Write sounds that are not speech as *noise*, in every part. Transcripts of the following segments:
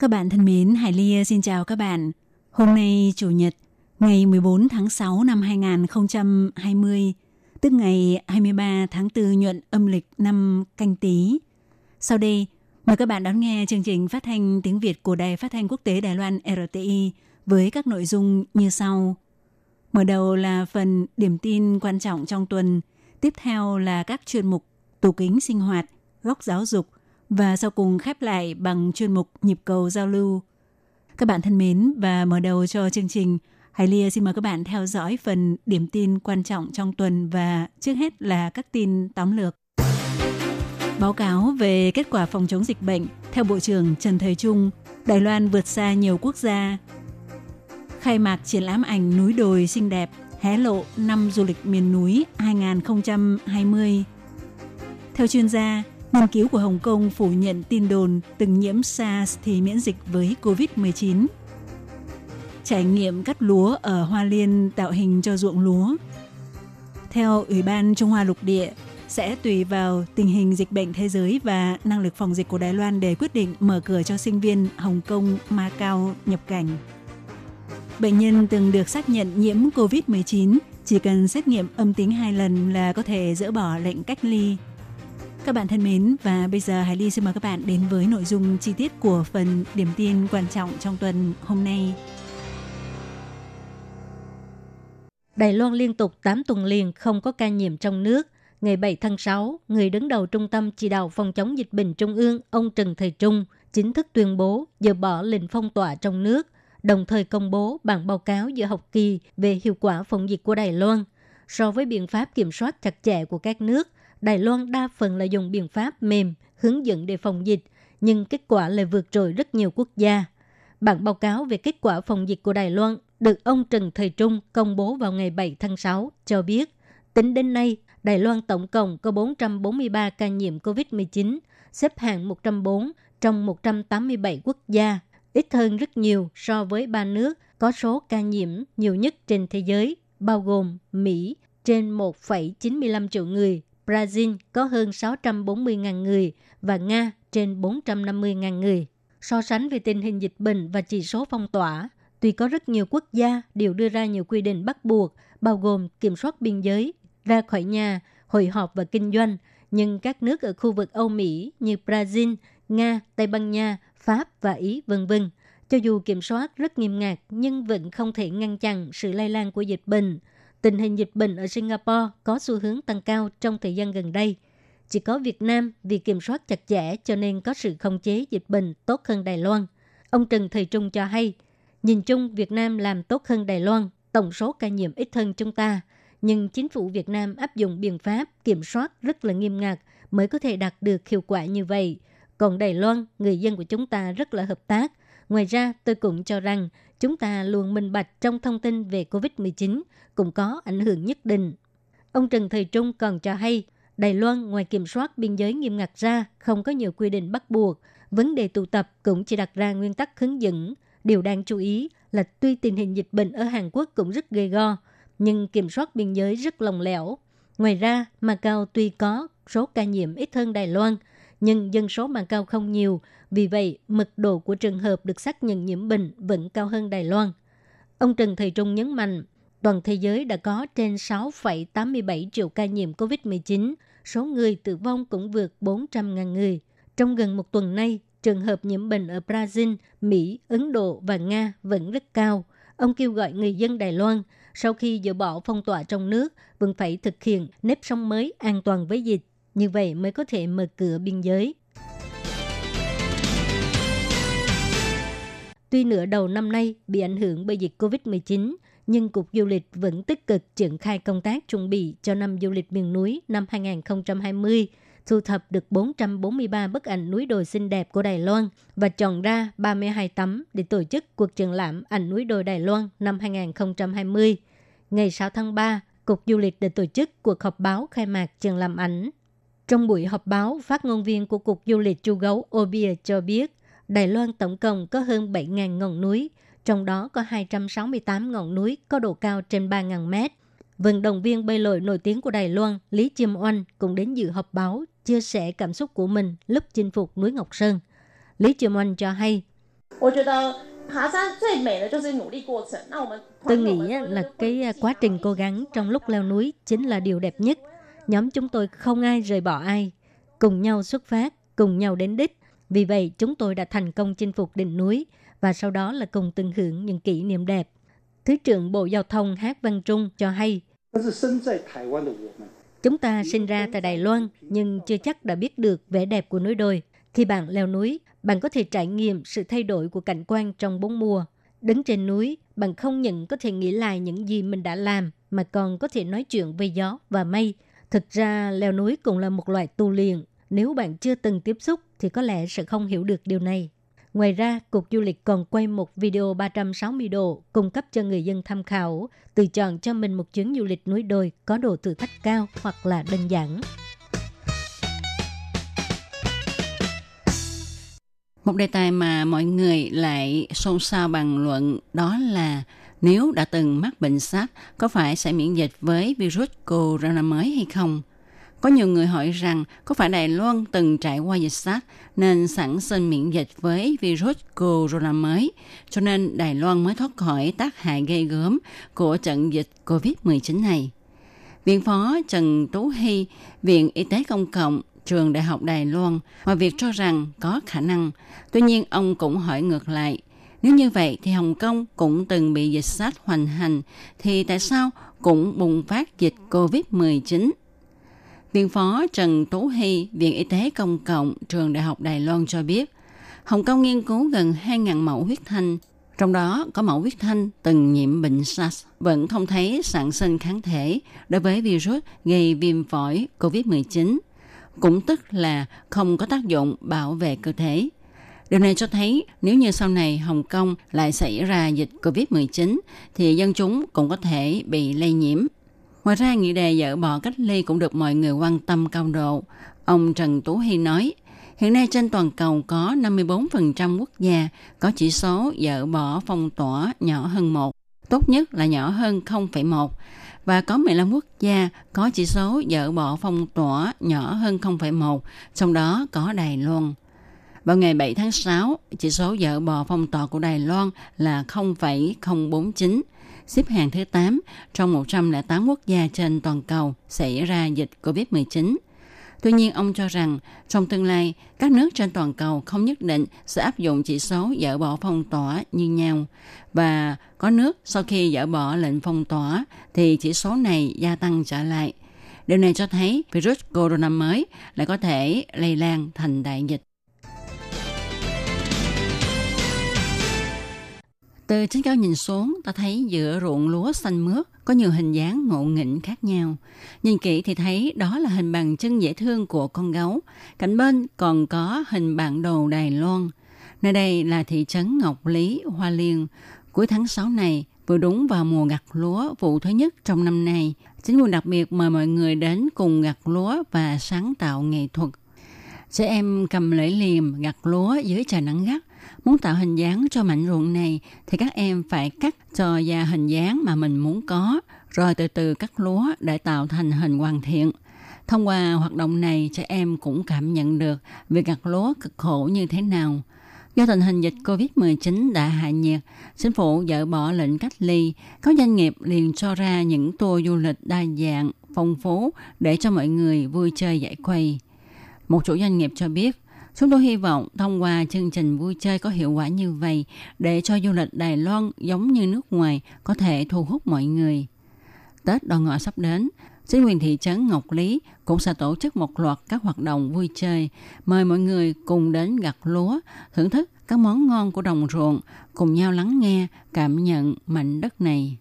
Các bạn thân mến, Hải Ly ờ, xin chào các bạn. Hôm nay Chủ nhật, ngày 14 tháng 6 năm 2020, tức ngày 23 tháng 4 nhuận âm lịch năm canh tí. Sau đây, mời các bạn đón nghe chương trình phát thanh tiếng Việt của Đài Phát thanh Quốc tế Đài Loan RTI với các nội dung như sau. Mở đầu là phần điểm tin quan trọng trong tuần, tiếp theo là các chuyên mục tủ kính sinh hoạt, góc giáo dục và sau cùng khép lại bằng chuyên mục nhịp cầu giao lưu. Các bạn thân mến và mở đầu cho chương trình, Hải Lia xin mời các bạn theo dõi phần điểm tin quan trọng trong tuần và trước hết là các tin tóm lược. Báo cáo về kết quả phòng chống dịch bệnh, theo Bộ trưởng Trần Thời Trung, Đài Loan vượt xa nhiều quốc gia. Khai mạc triển lãm ảnh núi đồi xinh đẹp, hé lộ năm du lịch miền núi 2020. Theo chuyên gia, nghiên cứu của Hồng Kông phủ nhận tin đồn từng nhiễm SARS thì miễn dịch với COVID-19. Trải nghiệm cắt lúa ở Hoa Liên tạo hình cho ruộng lúa. Theo Ủy ban Trung Hoa Lục Địa, sẽ tùy vào tình hình dịch bệnh thế giới và năng lực phòng dịch của Đài Loan để quyết định mở cửa cho sinh viên Hồng Kông, Macau nhập cảnh. Bệnh nhân từng được xác nhận nhiễm COVID-19 chỉ cần xét nghiệm âm tính hai lần là có thể dỡ bỏ lệnh cách ly. Các bạn thân mến, và bây giờ Hải Ly xin mời các bạn đến với nội dung chi tiết của phần điểm tin quan trọng trong tuần hôm nay. Đài Loan liên tục 8 tuần liền không có ca nhiễm trong nước. Ngày 7 tháng 6, người đứng đầu Trung tâm Chỉ đạo Phòng chống dịch bệnh Trung ương, ông Trần Thời Trung, chính thức tuyên bố dỡ bỏ lệnh phong tỏa trong nước, đồng thời công bố bản báo cáo giữa học kỳ về hiệu quả phòng dịch của Đài Loan. So với biện pháp kiểm soát chặt chẽ của các nước, Đài Loan đa phần là dùng biện pháp mềm, hướng dẫn để phòng dịch, nhưng kết quả lại vượt trội rất nhiều quốc gia. Bản báo cáo về kết quả phòng dịch của Đài Loan được ông Trần Thời Trung công bố vào ngày 7 tháng 6 cho biết, tính đến nay, Đài Loan tổng cộng có 443 ca nhiễm COVID-19, xếp hạng 104 trong 187 quốc gia, ít hơn rất nhiều so với ba nước có số ca nhiễm nhiều nhất trên thế giới, bao gồm Mỹ trên 1,95 triệu người, Brazil có hơn 640.000 người và Nga trên 450.000 người. So sánh về tình hình dịch bệnh và chỉ số phong tỏa, tuy có rất nhiều quốc gia đều đưa ra nhiều quy định bắt buộc, bao gồm kiểm soát biên giới, ra khỏi nhà, hội họp và kinh doanh, nhưng các nước ở khu vực Âu Mỹ như Brazil, Nga, Tây Ban Nha, Pháp và Ý vân vân, cho dù kiểm soát rất nghiêm ngặt nhưng vẫn không thể ngăn chặn sự lây lan của dịch bệnh. Tình hình dịch bệnh ở Singapore có xu hướng tăng cao trong thời gian gần đây. Chỉ có Việt Nam vì kiểm soát chặt chẽ cho nên có sự khống chế dịch bệnh tốt hơn Đài Loan. Ông Trần Thầy Trung cho hay, nhìn chung Việt Nam làm tốt hơn Đài Loan, tổng số ca nhiễm ít hơn chúng ta – nhưng chính phủ Việt Nam áp dụng biện pháp kiểm soát rất là nghiêm ngặt mới có thể đạt được hiệu quả như vậy. Còn Đài Loan, người dân của chúng ta rất là hợp tác. Ngoài ra, tôi cũng cho rằng chúng ta luôn minh bạch trong thông tin về COVID-19 cũng có ảnh hưởng nhất định. Ông Trần Thời Trung còn cho hay, Đài Loan ngoài kiểm soát biên giới nghiêm ngặt ra, không có nhiều quy định bắt buộc. Vấn đề tụ tập cũng chỉ đặt ra nguyên tắc hướng dẫn. Điều đáng chú ý là tuy tình hình dịch bệnh ở Hàn Quốc cũng rất gây go, nhưng kiểm soát biên giới rất lòng lẻo. Ngoài ra, Macau tuy có số ca nhiễm ít hơn Đài Loan, nhưng dân số mang cao không nhiều, vì vậy mật độ của trường hợp được xác nhận nhiễm bệnh vẫn cao hơn Đài Loan. Ông Trần Thầy Trung nhấn mạnh, toàn thế giới đã có trên 6,87 triệu ca nhiễm COVID-19, số người tử vong cũng vượt 400.000 người. Trong gần một tuần nay, trường hợp nhiễm bệnh ở Brazil, Mỹ, Ấn Độ và Nga vẫn rất cao. Ông kêu gọi người dân Đài Loan sau khi dỡ bỏ phong tỏa trong nước vẫn phải thực hiện nếp sống mới an toàn với dịch. Như vậy mới có thể mở cửa biên giới. Tuy nửa đầu năm nay bị ảnh hưởng bởi dịch COVID-19, nhưng Cục Du lịch vẫn tích cực triển khai công tác chuẩn bị cho năm du lịch miền núi năm 2020, thu thập được 443 bức ảnh núi đồi xinh đẹp của Đài Loan và chọn ra 32 tấm để tổ chức cuộc triển lãm ảnh núi đồi Đài Loan năm 2020. Ngày 6 tháng 3, Cục Du lịch đã tổ chức cuộc họp báo khai mạc triển lãm ảnh. Trong buổi họp báo, phát ngôn viên của Cục Du lịch Chu Gấu Obia cho biết, Đài Loan tổng cộng có hơn 7.000 ngọn núi, trong đó có 268 ngọn núi có độ cao trên 3.000 mét. Vận động viên bơi lội nổi tiếng của Đài Loan Lý Chiêm Oanh cũng đến dự họp báo chia sẻ cảm xúc của mình lúc chinh phục núi Ngọc Sơn. Lý Chiêm Oanh cho hay, Tôi nghĩ là cái quá trình cố gắng trong lúc leo núi chính là điều đẹp nhất. Nhóm chúng tôi không ai rời bỏ ai, cùng nhau xuất phát, cùng nhau đến đích. Vì vậy, chúng tôi đã thành công chinh phục đỉnh núi và sau đó là cùng tận hưởng những kỷ niệm đẹp. Thứ trưởng Bộ Giao thông Hát Văn Trung cho hay, Chúng ta sinh ra tại Đài Loan nhưng chưa chắc đã biết được vẻ đẹp của núi đồi. Khi bạn leo núi, bạn có thể trải nghiệm sự thay đổi của cảnh quan trong bốn mùa. Đứng trên núi, bạn không những có thể nghĩ lại những gì mình đã làm, mà còn có thể nói chuyện về gió và mây. Thực ra, leo núi cũng là một loại tu luyện. Nếu bạn chưa từng tiếp xúc thì có lẽ sẽ không hiểu được điều này. Ngoài ra, Cục Du lịch còn quay một video 360 độ cung cấp cho người dân tham khảo, tự chọn cho mình một chuyến du lịch núi đồi có độ thử thách cao hoặc là đơn giản. Một đề tài mà mọi người lại xôn xao bàn luận đó là nếu đã từng mắc bệnh SARS có phải sẽ miễn dịch với virus corona mới hay không? Có nhiều người hỏi rằng có phải Đài Loan từng trải qua dịch SARS nên sẵn sinh miễn dịch với virus corona mới, cho nên Đài Loan mới thoát khỏi tác hại gây gớm của trận dịch COVID-19 này. Viện phó Trần Tú Hy, Viện Y tế Công cộng, trường Đại học Đài Loan, ngoài việc cho rằng có khả năng. Tuy nhiên, ông cũng hỏi ngược lại, nếu như vậy thì Hồng Kông cũng từng bị dịch SARS hoành hành, thì tại sao cũng bùng phát dịch COVID-19? Viện phó Trần Tú Hy, Viện Y tế Công cộng, Trường Đại học Đài Loan cho biết, Hồng Kông nghiên cứu gần 2.000 mẫu huyết thanh, trong đó có mẫu huyết thanh từng nhiễm bệnh SARS, vẫn không thấy sản sinh kháng thể đối với virus gây viêm phổi COVID-19, cũng tức là không có tác dụng bảo vệ cơ thể. Điều này cho thấy nếu như sau này Hồng Kông lại xảy ra dịch COVID-19 thì dân chúng cũng có thể bị lây nhiễm Ngoài ra, nghị đề dỡ bỏ cách ly cũng được mọi người quan tâm cao độ. Ông Trần Tú Hy nói, hiện nay trên toàn cầu có 54% quốc gia có chỉ số dỡ bỏ phong tỏa nhỏ hơn 1, tốt nhất là nhỏ hơn 0,1 và có 15 quốc gia có chỉ số dỡ bỏ phong tỏa nhỏ hơn 0,1, trong đó có Đài Loan. Vào ngày 7 tháng 6, chỉ số dỡ bỏ phong tỏa của Đài Loan là 0,049, xếp hạng thứ 8 trong 108 quốc gia trên toàn cầu xảy ra dịch COVID-19. Tuy nhiên, ông cho rằng trong tương lai, các nước trên toàn cầu không nhất định sẽ áp dụng chỉ số dỡ bỏ phong tỏa như nhau. Và có nước sau khi dỡ bỏ lệnh phong tỏa thì chỉ số này gia tăng trở lại. Điều này cho thấy virus corona mới lại có thể lây lan thành đại dịch. Từ trên cao nhìn xuống, ta thấy giữa ruộng lúa xanh mướt có nhiều hình dáng ngộ nghĩnh khác nhau. Nhìn kỹ thì thấy đó là hình bàn chân dễ thương của con gấu. Cạnh bên còn có hình bản đồ Đài Loan. Nơi đây là thị trấn Ngọc Lý, Hoa Liên. Cuối tháng 6 này, vừa đúng vào mùa gặt lúa vụ thứ nhất trong năm nay. Chính quyền đặc biệt mời mọi người đến cùng gặt lúa và sáng tạo nghệ thuật. Trẻ em cầm lưỡi liềm gặt lúa dưới trời nắng gắt Muốn tạo hình dáng cho mảnh ruộng này thì các em phải cắt cho ra hình dáng mà mình muốn có, rồi từ từ cắt lúa để tạo thành hình hoàn thiện. Thông qua hoạt động này, trẻ em cũng cảm nhận được việc gặt lúa cực khổ như thế nào. Do tình hình dịch COVID-19 đã hạ nhiệt, chính phủ dỡ bỏ lệnh cách ly, các doanh nghiệp liền cho ra những tour du lịch đa dạng, phong phú để cho mọi người vui chơi giải khuây. Một chủ doanh nghiệp cho biết, Chúng tôi hy vọng thông qua chương trình vui chơi có hiệu quả như vậy để cho du lịch Đài Loan giống như nước ngoài có thể thu hút mọi người. Tết đoàn ngọ sắp đến, chính quyền thị trấn Ngọc Lý cũng sẽ tổ chức một loạt các hoạt động vui chơi, mời mọi người cùng đến gặt lúa, thưởng thức các món ngon của đồng ruộng, cùng nhau lắng nghe, cảm nhận mảnh đất này.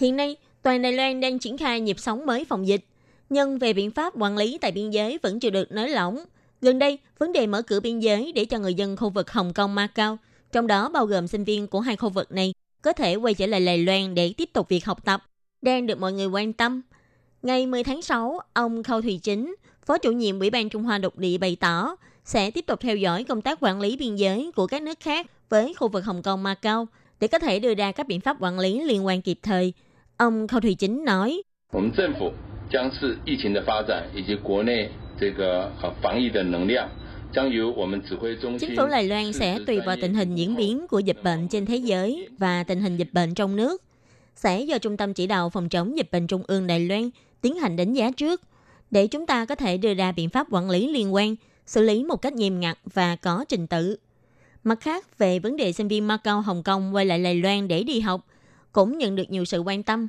Hiện nay, Toàn Đài Loan đang triển khai nhịp sống mới phòng dịch, nhưng về biện pháp quản lý tại biên giới vẫn chưa được nới lỏng. Gần đây, vấn đề mở cửa biên giới để cho người dân khu vực Hồng Kông Macau, trong đó bao gồm sinh viên của hai khu vực này, có thể quay trở lại Lài Loan để tiếp tục việc học tập, đang được mọi người quan tâm. Ngày 10 tháng 6, ông Khâu Thùy Chính, Phó chủ nhiệm Ủy ban Trung Hoa Độc Địa bày tỏ sẽ tiếp tục theo dõi công tác quản lý biên giới của các nước khác với khu vực Hồng Kông Macau để có thể đưa ra các biện pháp quản lý liên quan kịp thời. Ông Khâu Thùy Chính nói, 将视疫情的发展以及国内这个呃防疫的能量，将由我们指挥中心。 Chính phủ Đài Loan sẽ tùy vào tình hình diễn biến của dịch bệnh trên thế giới và tình hình dịch bệnh trong nước. Sẽ do Trung tâm Chỉ đạo Phòng chống dịch bệnh Trung ương Đài Loan tiến hành đánh giá trước, để chúng ta có thể đưa ra biện pháp quản lý liên quan, xử lý một cách nghiêm ngặt và có trình tự. Mặt khác, về vấn đề sinh viên Macau, Hồng Kông quay lại Đài Loan để đi học, cũng nhận được nhiều sự quan tâm.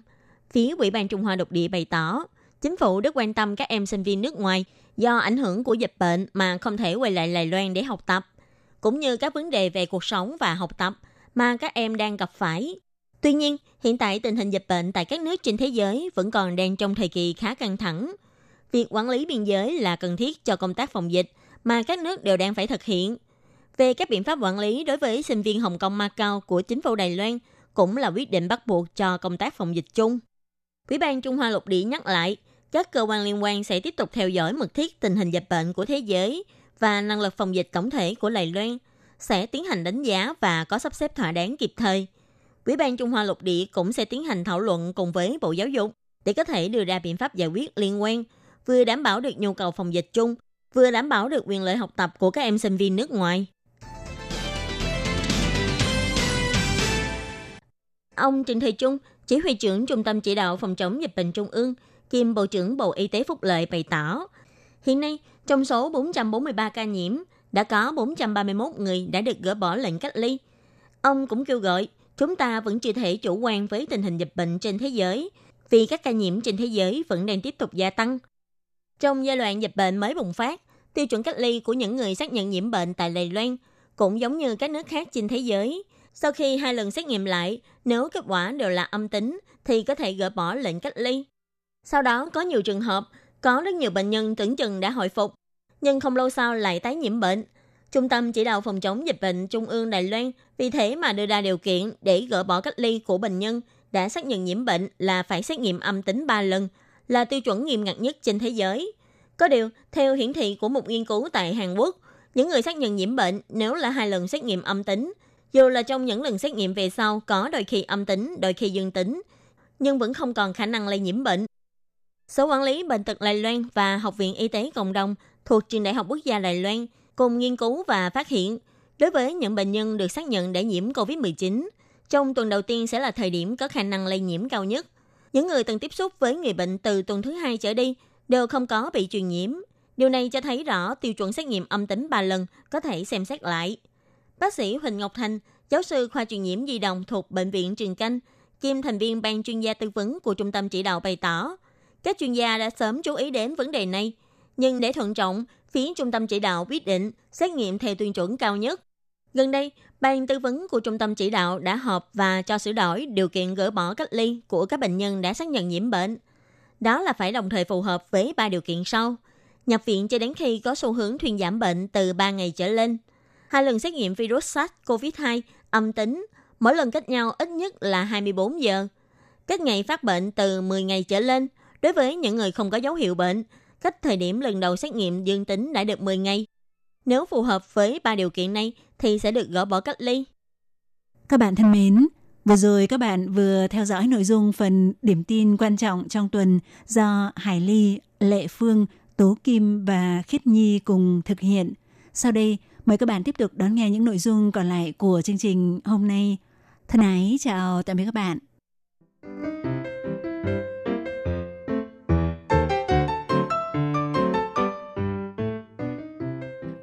Phía Ủy ban Trung Hoa Độc địa bày tỏ, chính phủ rất quan tâm các em sinh viên nước ngoài do ảnh hưởng của dịch bệnh mà không thể quay lại Đài Loan để học tập, cũng như các vấn đề về cuộc sống và học tập mà các em đang gặp phải. Tuy nhiên, hiện tại tình hình dịch bệnh tại các nước trên thế giới vẫn còn đang trong thời kỳ khá căng thẳng. Việc quản lý biên giới là cần thiết cho công tác phòng dịch mà các nước đều đang phải thực hiện. Về các biện pháp quản lý đối với sinh viên Hồng Kông Macau của chính phủ Đài Loan cũng là quyết định bắt buộc cho công tác phòng dịch chung. Ủy ban Trung Hoa Lục Địa nhắc lại, các cơ quan liên quan sẽ tiếp tục theo dõi mật thiết tình hình dịch bệnh của thế giới và năng lực phòng dịch tổng thể của Đài Loan, sẽ tiến hành đánh giá và có sắp xếp thỏa đáng kịp thời. Ủy ban Trung Hoa Lục Địa cũng sẽ tiến hành thảo luận cùng với Bộ Giáo dục để có thể đưa ra biện pháp giải quyết liên quan, vừa đảm bảo được nhu cầu phòng dịch chung, vừa đảm bảo được quyền lợi học tập của các em sinh viên nước ngoài. Ông Trịnh Thị Trung, chỉ huy trưởng Trung tâm Chỉ đạo Phòng chống dịch bệnh Trung ương, kiêm Bộ trưởng Bộ Y tế Phúc Lợi bày tỏ, hiện nay trong số 443 ca nhiễm, đã có 431 người đã được gỡ bỏ lệnh cách ly. Ông cũng kêu gọi chúng ta vẫn chưa thể chủ quan với tình hình dịch bệnh trên thế giới, vì các ca nhiễm trên thế giới vẫn đang tiếp tục gia tăng. Trong giai đoạn dịch bệnh mới bùng phát, tiêu chuẩn cách ly của những người xác nhận nhiễm bệnh tại Đài Loan cũng giống như các nước khác trên thế giới. Sau khi hai lần xét nghiệm lại, nếu kết quả đều là âm tính thì có thể gỡ bỏ lệnh cách ly. Sau đó có nhiều trường hợp, có rất nhiều bệnh nhân tưởng chừng đã hồi phục, nhưng không lâu sau lại tái nhiễm bệnh. Trung tâm chỉ đạo phòng chống dịch bệnh Trung ương Đài Loan vì thế mà đưa ra điều kiện để gỡ bỏ cách ly của bệnh nhân đã xác nhận nhiễm bệnh là phải xét nghiệm âm tính 3 lần, là tiêu chuẩn nghiêm ngặt nhất trên thế giới. Có điều, theo hiển thị của một nghiên cứu tại Hàn Quốc, những người xác nhận nhiễm bệnh nếu là hai lần xét nghiệm âm tính, dù là trong những lần xét nghiệm về sau có đôi khi âm tính, đôi khi dương tính, nhưng vẫn không còn khả năng lây nhiễm bệnh. Sở quản lý bệnh tật Đài Loan và Học viện Y tế Cộng đồng thuộc Trường Đại học Quốc gia Đài Loan cùng nghiên cứu và phát hiện, đối với những bệnh nhân được xác nhận đã nhiễm COVID-19, trong tuần đầu tiên sẽ là thời điểm có khả năng lây nhiễm cao nhất. Những người từng tiếp xúc với người bệnh từ tuần thứ hai trở đi đều không có bị truyền nhiễm. Điều này cho thấy rõ tiêu chuẩn xét nghiệm âm tính 3 lần có thể xem xét lại. Bác sĩ Huỳnh Ngọc Thành, giáo sư khoa truyền nhiễm di động thuộc Bệnh viện Trường Canh, kiêm thành viên ban chuyên gia tư vấn của Trung tâm Chỉ đạo bày tỏ, các chuyên gia đã sớm chú ý đến vấn đề này, nhưng để thận trọng, phía Trung tâm Chỉ đạo quyết định xét nghiệm theo tiêu chuẩn cao nhất. Gần đây, ban tư vấn của Trung tâm Chỉ đạo đã họp và cho sửa đổi điều kiện gỡ bỏ cách ly của các bệnh nhân đã xác nhận nhiễm bệnh. Đó là phải đồng thời phù hợp với ba điều kiện sau. Nhập viện cho đến khi có xu hướng thuyên giảm bệnh từ 3 ngày trở lên. Hai lần xét nghiệm virus SARS-CoV-2 âm tính, mỗi lần cách nhau ít nhất là 24 giờ. Cách ngày phát bệnh từ 10 ngày trở lên đối với những người không có dấu hiệu bệnh, cách thời điểm lần đầu xét nghiệm dương tính đã được 10 ngày. Nếu phù hợp với ba điều kiện này thì sẽ được gỡ bỏ cách ly. Các bạn thân mến, vừa rồi các bạn vừa theo dõi nội dung phần điểm tin quan trọng trong tuần do Hải Ly, Lệ Phương, Tố Kim và Khiết Nhi cùng thực hiện. Sau đây, mời các bạn tiếp tục đón nghe những nội dung còn lại của chương trình hôm nay. Thân ái, chào tạm biệt các bạn.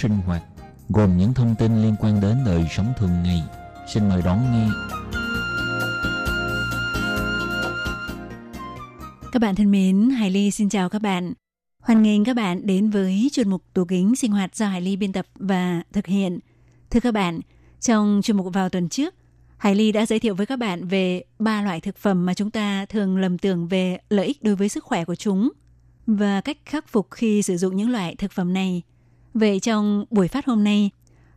sinh hoạt gồm những thông tin liên quan đến đời sống thường ngày. Xin mời đón nghe. Các bạn thân mến, Hải Ly xin chào các bạn. Hoan nghênh các bạn đến với chuyên mục tủ kính sinh hoạt do Hải Ly biên tập và thực hiện. Thưa các bạn, trong chuyên mục vào tuần trước, Hải Ly đã giới thiệu với các bạn về ba loại thực phẩm mà chúng ta thường lầm tưởng về lợi ích đối với sức khỏe của chúng và cách khắc phục khi sử dụng những loại thực phẩm này. Vậy trong buổi phát hôm nay,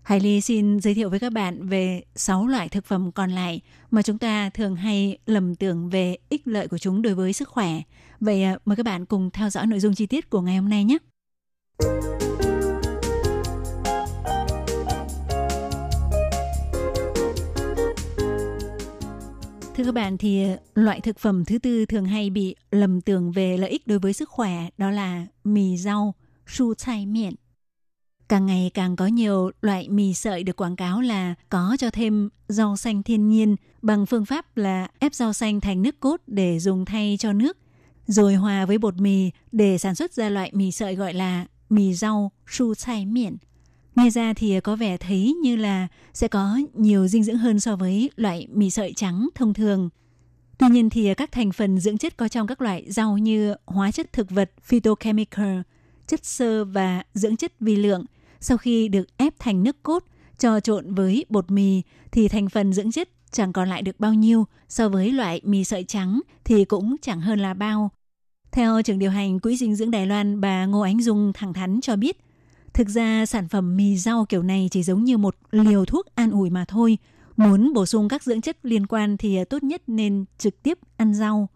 Hải Ly xin giới thiệu với các bạn về 6 loại thực phẩm còn lại mà chúng ta thường hay lầm tưởng về ích lợi của chúng đối với sức khỏe. Vậy à, mời các bạn cùng theo dõi nội dung chi tiết của ngày hôm nay nhé. Thưa các bạn thì à, loại thực phẩm thứ tư thường hay bị lầm tưởng về lợi ích đối với sức khỏe đó là mì rau, su chai miệng. Càng ngày càng có nhiều loại mì sợi được quảng cáo là có cho thêm rau xanh thiên nhiên bằng phương pháp là ép rau xanh thành nước cốt để dùng thay cho nước, rồi hòa với bột mì để sản xuất ra loại mì sợi gọi là mì rau su chai miệng. Nghe ra thì có vẻ thấy như là sẽ có nhiều dinh dưỡng hơn so với loại mì sợi trắng thông thường. Tuy nhiên thì các thành phần dưỡng chất có trong các loại rau như hóa chất thực vật phytochemical, chất xơ và dưỡng chất vi lượng sau khi được ép thành nước cốt cho trộn với bột mì thì thành phần dưỡng chất chẳng còn lại được bao nhiêu so với loại mì sợi trắng thì cũng chẳng hơn là bao. Theo trưởng điều hành Quỹ dinh dưỡng Đài Loan bà Ngô Ánh Dung thẳng thắn cho biết, thực ra sản phẩm mì rau kiểu này chỉ giống như một liều thuốc an ủi mà thôi. Muốn bổ sung các dưỡng chất liên quan thì tốt nhất nên trực tiếp ăn rau.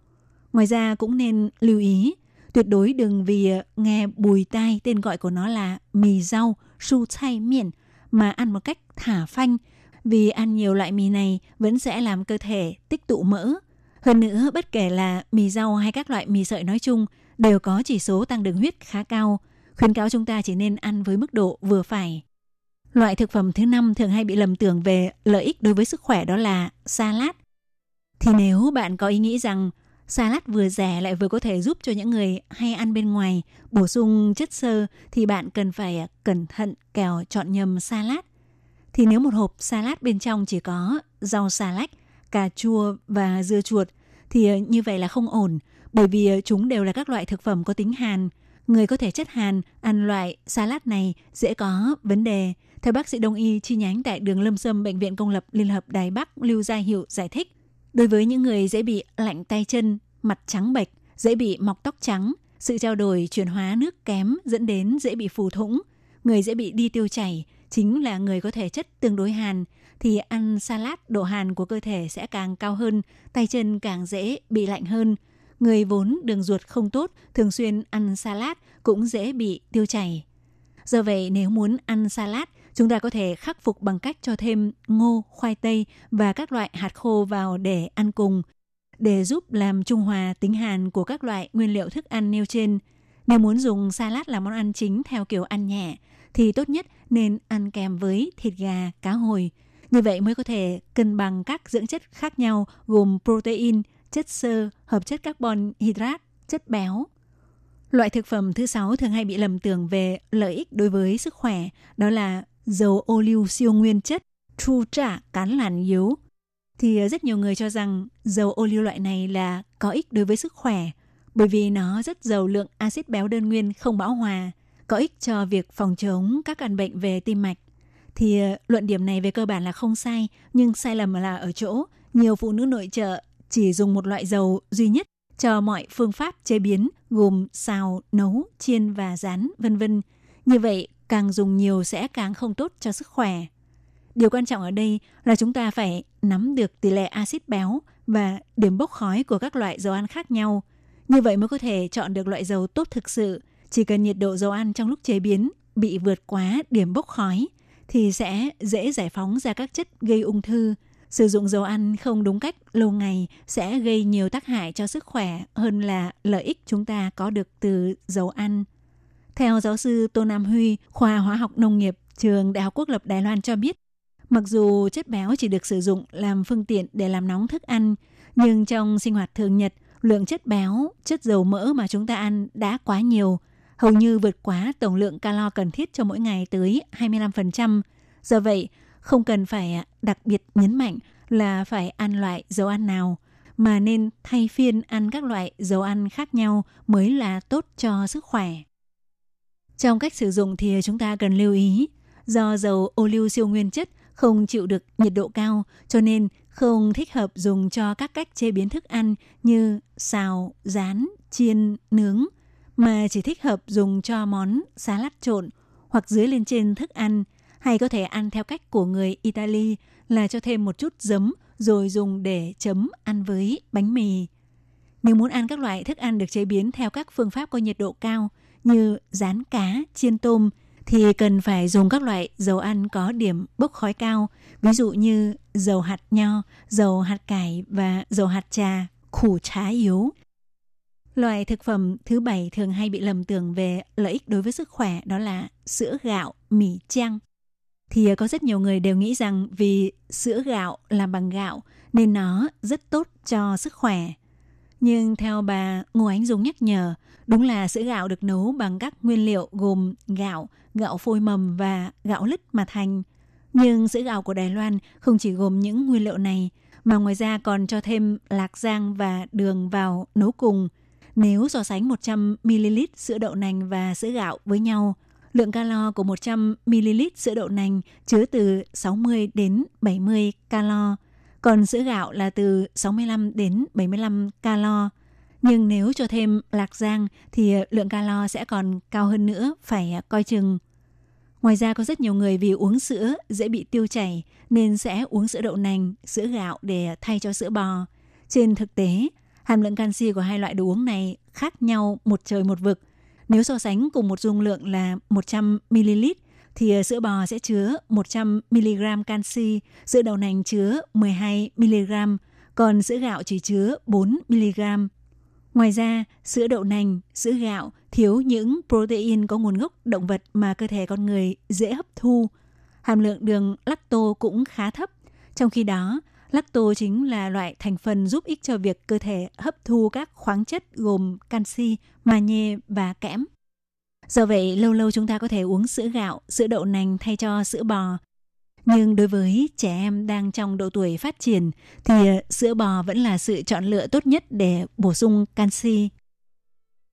Ngoài ra cũng nên lưu ý, tuyệt đối đừng vì nghe bùi tai tên gọi của nó là mì rau su chay miệng mà ăn một cách thả phanh vì ăn nhiều loại mì này vẫn sẽ làm cơ thể tích tụ mỡ. Hơn nữa, bất kể là mì rau hay các loại mì sợi nói chung đều có chỉ số tăng đường huyết khá cao. Khuyến cáo chúng ta chỉ nên ăn với mức độ vừa phải. Loại thực phẩm thứ năm thường hay bị lầm tưởng về lợi ích đối với sức khỏe đó là salad. Thì nếu bạn có ý nghĩ rằng salad vừa rẻ lại vừa có thể giúp cho những người hay ăn bên ngoài bổ sung chất xơ thì bạn cần phải à, cẩn thận kẻo chọn nhầm salad. Thì nếu một hộp salad bên trong chỉ có rau xà lách, cà chua và dưa chuột thì à, như vậy là không ổn bởi vì à, chúng đều là các loại thực phẩm có tính hàn. Người có thể chất hàn ăn loại salad này dễ có vấn đề. Theo bác sĩ đông y chi nhánh tại đường Lâm Sâm Bệnh viện Công lập Liên hợp Đài Bắc Lưu Gia Hiệu giải thích, Đối với những người dễ bị lạnh tay chân, mặt trắng bệch, dễ bị mọc tóc trắng, sự trao đổi chuyển hóa nước kém dẫn đến dễ bị phù thủng, người dễ bị đi tiêu chảy, chính là người có thể chất tương đối hàn, thì ăn salad độ hàn của cơ thể sẽ càng cao hơn, tay chân càng dễ bị lạnh hơn. Người vốn đường ruột không tốt, thường xuyên ăn salad cũng dễ bị tiêu chảy. Do vậy, nếu muốn ăn salad, chúng ta có thể khắc phục bằng cách cho thêm ngô, khoai tây và các loại hạt khô vào để ăn cùng, để giúp làm trung hòa tính hàn của các loại nguyên liệu thức ăn nêu trên. Nếu muốn dùng salad làm món ăn chính theo kiểu ăn nhẹ, thì tốt nhất nên ăn kèm với thịt gà, cá hồi. Như vậy mới có thể cân bằng các dưỡng chất khác nhau gồm protein, chất xơ, hợp chất carbon hydrat, chất béo. Loại thực phẩm thứ sáu thường hay bị lầm tưởng về lợi ích đối với sức khỏe, đó là dầu ô liu siêu nguyên chất, tru trả cán làn yếu. Thì ờ, rất nhiều người cho rằng dầu ô liu loại này là có ích đối với sức khỏe, bởi vì nó rất giàu lượng axit béo đơn nguyên không bão hòa, có ích cho việc phòng chống các căn bệnh về tim mạch. thì ờ, luận điểm này về cơ bản là không sai, nhưng sai lầm là ở chỗ nhiều phụ nữ nội trợ chỉ dùng một loại dầu duy nhất cho mọi phương pháp chế biến gồm xào, nấu, chiên và rán, vân vân. Như vậy, càng dùng nhiều sẽ càng không tốt cho sức khỏe. Điều quan trọng ở đây là chúng ta phải nắm được tỷ lệ axit béo và điểm bốc khói của các loại dầu ăn khác nhau. Như vậy mới có thể chọn được loại dầu tốt thực sự. Chỉ cần nhiệt độ dầu ăn trong lúc chế biến bị vượt quá điểm bốc khói thì sẽ dễ giải phóng ra các chất gây ung thư. Sử dụng dầu ăn không đúng cách lâu ngày sẽ gây nhiều tác hại cho sức khỏe hơn là lợi ích chúng ta có được từ dầu ăn. Theo giáo sư Tô Nam Huy, khoa hóa học nông nghiệp, trường Đại học Quốc lập Đài Loan cho biết, mặc dù chất béo chỉ được sử dụng làm phương tiện để làm nóng thức ăn, nhưng trong sinh hoạt thường nhật, lượng chất béo, chất dầu mỡ mà chúng ta ăn đã quá nhiều, hầu như vượt quá tổng lượng calo cần thiết cho mỗi ngày tới 25%. Do vậy, không cần phải à, đặc biệt nhấn mạnh là phải ăn loại dầu ăn nào, mà nên thay phiên ăn các loại dầu ăn khác nhau mới là tốt cho sức khỏe. Trong cách sử dụng thì chúng ta cần lưu ý, do dầu ô liu siêu nguyên chất không chịu được nhiệt độ cao cho nên không thích hợp dùng cho các cách chế biến thức ăn như xào, rán, chiên, nướng mà chỉ thích hợp dùng cho món salad trộn hoặc dưới lên trên thức ăn hay có thể ăn theo cách của người Italy là cho thêm một chút giấm rồi dùng để chấm ăn với bánh mì. Nếu muốn ăn các loại thức ăn được chế biến theo các phương pháp có nhiệt độ cao như rán cá, chiên tôm thì cần phải dùng các loại dầu ăn có điểm bốc khói cao, ví dụ như dầu hạt nho, dầu hạt cải và dầu hạt trà, khủ trá yếu. Loại thực phẩm thứ bảy thường hay bị lầm tưởng về lợi ích đối với sức khỏe đó là sữa gạo, mì chăng. Thì có rất nhiều người đều nghĩ rằng vì sữa gạo làm bằng gạo nên nó rất tốt cho sức khỏe. Nhưng theo bà Ngô Ánh Dung nhắc nhở, đúng là sữa gạo được nấu bằng các nguyên liệu gồm gạo, gạo phôi mầm và gạo lứt mà thành. Nhưng sữa gạo của Đài Loan không chỉ gồm những nguyên liệu này, mà ngoài ra còn cho thêm lạc giang và đường vào nấu cùng. Nếu so sánh 100ml sữa đậu nành và sữa gạo với nhau, lượng calo của 100ml sữa đậu nành chứa từ 60 đến 70 calo, còn sữa gạo là từ 65 đến 75 calo. Nhưng nếu cho thêm lạc giang thì lượng calo sẽ còn cao hơn nữa, phải coi chừng. Ngoài ra có rất nhiều người vì uống sữa dễ bị tiêu chảy nên sẽ uống sữa đậu nành, sữa gạo để thay cho sữa bò. Trên thực tế, hàm lượng canxi của hai loại đồ uống này khác nhau một trời một vực. Nếu so sánh cùng một dung lượng là 100ml thì ờ, sữa bò sẽ chứa 100mg canxi, sữa đậu nành chứa 12mg, còn sữa gạo chỉ chứa 4mg. Ngoài ra, sữa đậu nành, sữa gạo thiếu những protein có nguồn gốc động vật mà cơ thể con người dễ hấp thu. Hàm lượng đường lacto cũng khá thấp. Trong khi đó, lacto chính là loại thành phần giúp ích cho việc cơ thể hấp thu các khoáng chất gồm canxi, magie và kẽm. Do vậy, lâu lâu chúng ta có thể uống sữa gạo, sữa đậu nành thay cho sữa bò. Nhưng đối với trẻ em đang trong độ tuổi phát triển thì ờ, sữa bò vẫn là sự chọn lựa tốt nhất để bổ sung canxi.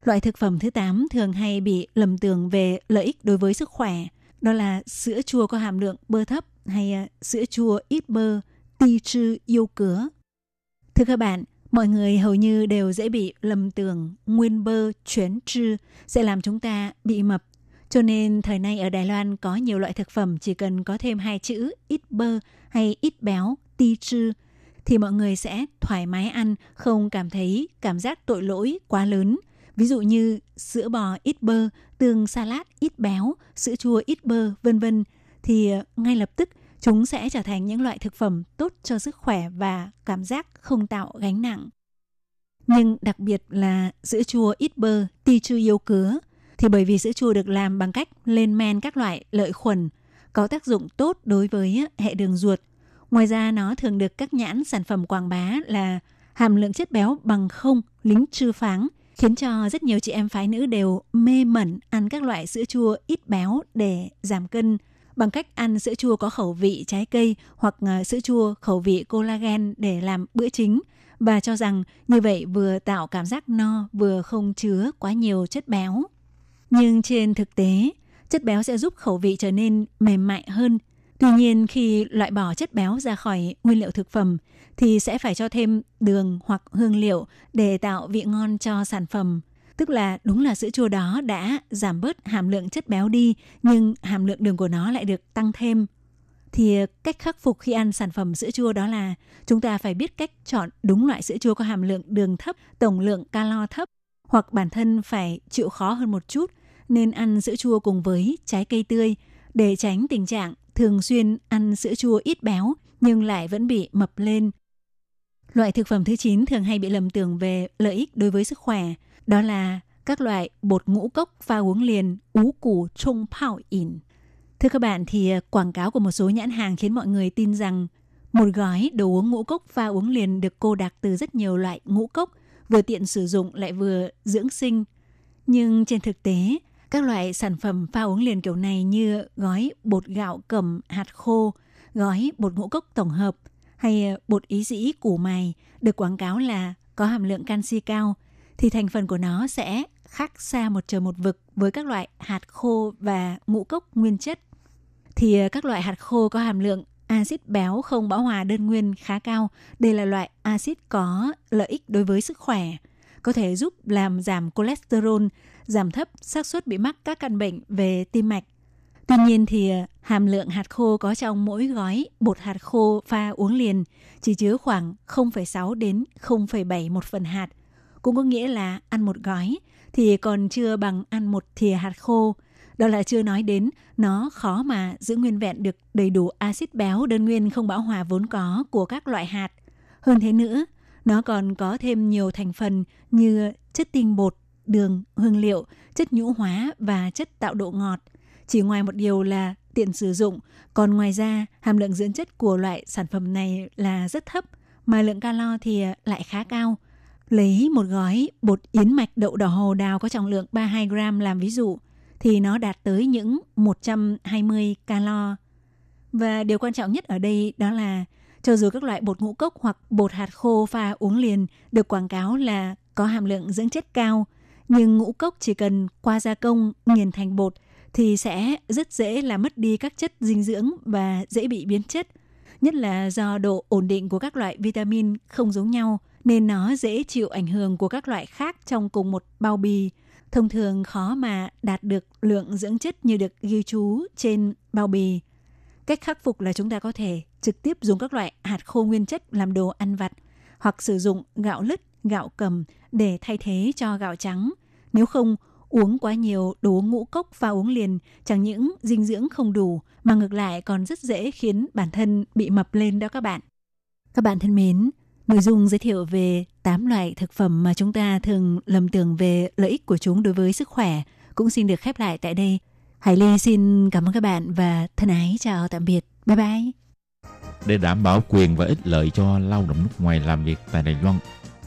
Loại thực phẩm thứ 8 thường hay bị lầm tưởng về lợi ích đối với sức khỏe, đó là sữa chua có hàm lượng bơ thấp hay ờ, sữa chua ít bơ, ti chư yêu cứa. Thưa các bạn, mọi người hầu như đều dễ bị lầm tưởng nguyên bơ chuyển trư sẽ làm chúng ta bị mập. Cho nên thời nay ở Đài Loan có nhiều loại thực phẩm chỉ cần có thêm hai chữ ít bơ hay ít béo, ti trư thì mọi người sẽ thoải mái ăn, không cảm thấy cảm giác tội lỗi quá lớn. Ví dụ như sữa bò ít bơ, tương salad ít béo, sữa chua ít bơ, vân vân thì ngay lập tức Chúng sẽ trở thành những loại thực phẩm tốt cho sức khỏe và cảm giác không tạo gánh nặng. Nhưng đặc biệt là sữa chua ít bơ, ti chư yêu cứa, thì bởi vì sữa chua được làm bằng cách lên men các loại lợi khuẩn, có tác dụng tốt đối với hệ đường ruột. Ngoài ra nó thường được các nhãn sản phẩm quảng bá là hàm lượng chất béo bằng không, lính trư pháng, khiến cho rất nhiều chị em phái nữ đều mê mẩn ăn các loại sữa chua ít béo để giảm cân – bằng cách ăn sữa chua có khẩu vị trái cây hoặc ờ, sữa chua khẩu vị collagen để làm bữa chính và cho rằng như vậy vừa tạo cảm giác no vừa không chứa quá nhiều chất béo. Nhưng trên thực tế, chất béo sẽ giúp khẩu vị trở nên mềm mại hơn. Tuy nhiên khi loại bỏ chất béo ra khỏi nguyên liệu thực phẩm thì sẽ phải cho thêm đường hoặc hương liệu để tạo vị ngon cho sản phẩm. Tức là đúng là sữa chua đó đã giảm bớt hàm lượng chất béo đi nhưng hàm lượng đường của nó lại được tăng thêm. Thì ờ, cách khắc phục khi ăn sản phẩm sữa chua đó là chúng ta phải biết cách chọn đúng loại sữa chua có hàm lượng đường thấp, tổng lượng calo thấp hoặc bản thân phải chịu khó hơn một chút nên ăn sữa chua cùng với trái cây tươi để tránh tình trạng thường xuyên ăn sữa chua ít béo nhưng lại vẫn bị mập lên. Loại thực phẩm thứ 9 thường hay bị lầm tưởng về lợi ích đối với sức khỏe, đó là các loại bột ngũ cốc pha uống liền ú củ trung pao ỉn. Thưa các bạn thì à, quảng cáo của một số nhãn hàng khiến mọi người tin rằng một gói đồ uống ngũ cốc pha uống liền được cô đặc từ rất nhiều loại ngũ cốc, vừa tiện sử dụng lại vừa dưỡng sinh. Nhưng trên thực tế, các loại sản phẩm pha uống liền kiểu này như gói bột gạo cẩm hạt khô, gói bột ngũ cốc tổng hợp hay à, bột ý dĩ củ mài được quảng cáo là có hàm lượng canxi cao thì thành phần của nó sẽ khác xa một trời một vực với các loại hạt khô và ngũ cốc nguyên chất. Thì ờ, các loại hạt khô có hàm lượng axit béo không bão hòa đơn nguyên khá cao. Đây là loại axit có lợi ích đối với sức khỏe, có thể giúp làm giảm cholesterol, giảm thấp xác suất bị mắc các căn bệnh về tim mạch. Tuy nhiên thì ờ, hàm lượng hạt khô có trong mỗi gói bột hạt khô pha uống liền chỉ chứa khoảng 0,6 đến 0,7 một phần hạt. Cũng có nghĩa là ăn một gói thì còn chưa bằng ăn một thìa hạt khô. Đó là chưa nói đến nó khó mà giữ nguyên vẹn được đầy đủ axit béo đơn nguyên không bão hòa vốn có của các loại hạt. Hơn thế nữa, nó còn có thêm nhiều thành phần như chất tinh bột, đường, hương liệu, chất nhũ hóa và chất tạo độ ngọt. Chỉ ngoài một điều là tiện sử dụng, còn ngoài ra hàm lượng dưỡng chất của loại sản phẩm này là rất thấp, mà lượng calo thì lại khá cao. Lấy một gói bột yến mạch đậu đỏ hồ đào có trọng lượng 32 gram làm ví dụ, thì nó đạt tới những 120 calo. Và điều quan trọng nhất ở đây đó là cho dù các loại bột ngũ cốc hoặc bột hạt khô pha uống liền được quảng cáo là có hàm lượng dưỡng chất cao, nhưng ngũ cốc chỉ cần qua gia công nghiền thành bột thì sẽ rất dễ là mất đi các chất dinh dưỡng và dễ bị biến chất. Nhất là do độ ổn định của các loại vitamin không giống nhau nên nó dễ chịu ảnh hưởng của các loại khác trong cùng một bao bì. Thông thường khó mà đạt được lượng dưỡng chất như được ghi chú trên bao bì. Cách khắc phục là chúng ta có thể trực tiếp dùng các loại hạt khô nguyên chất làm đồ ăn vặt hoặc sử dụng gạo lứt, gạo cầm để thay thế cho gạo trắng. Nếu không, uống quá nhiều đồ uống ngũ cốc và uống liền chẳng những dinh dưỡng không đủ mà ngược lại còn rất dễ khiến bản thân bị mập lên đó các bạn. Các bạn thân mến, nội dung giới thiệu về 8 loại thực phẩm mà chúng ta thường lầm tưởng về lợi ích của chúng đối với sức khỏe cũng xin được khép lại tại đây. Hải Ly xin cảm ơn các bạn và thân ái chào tạm biệt. Bye bye. Để đảm bảo quyền và ích lợi cho lao động nước ngoài làm việc tại Đài Loan,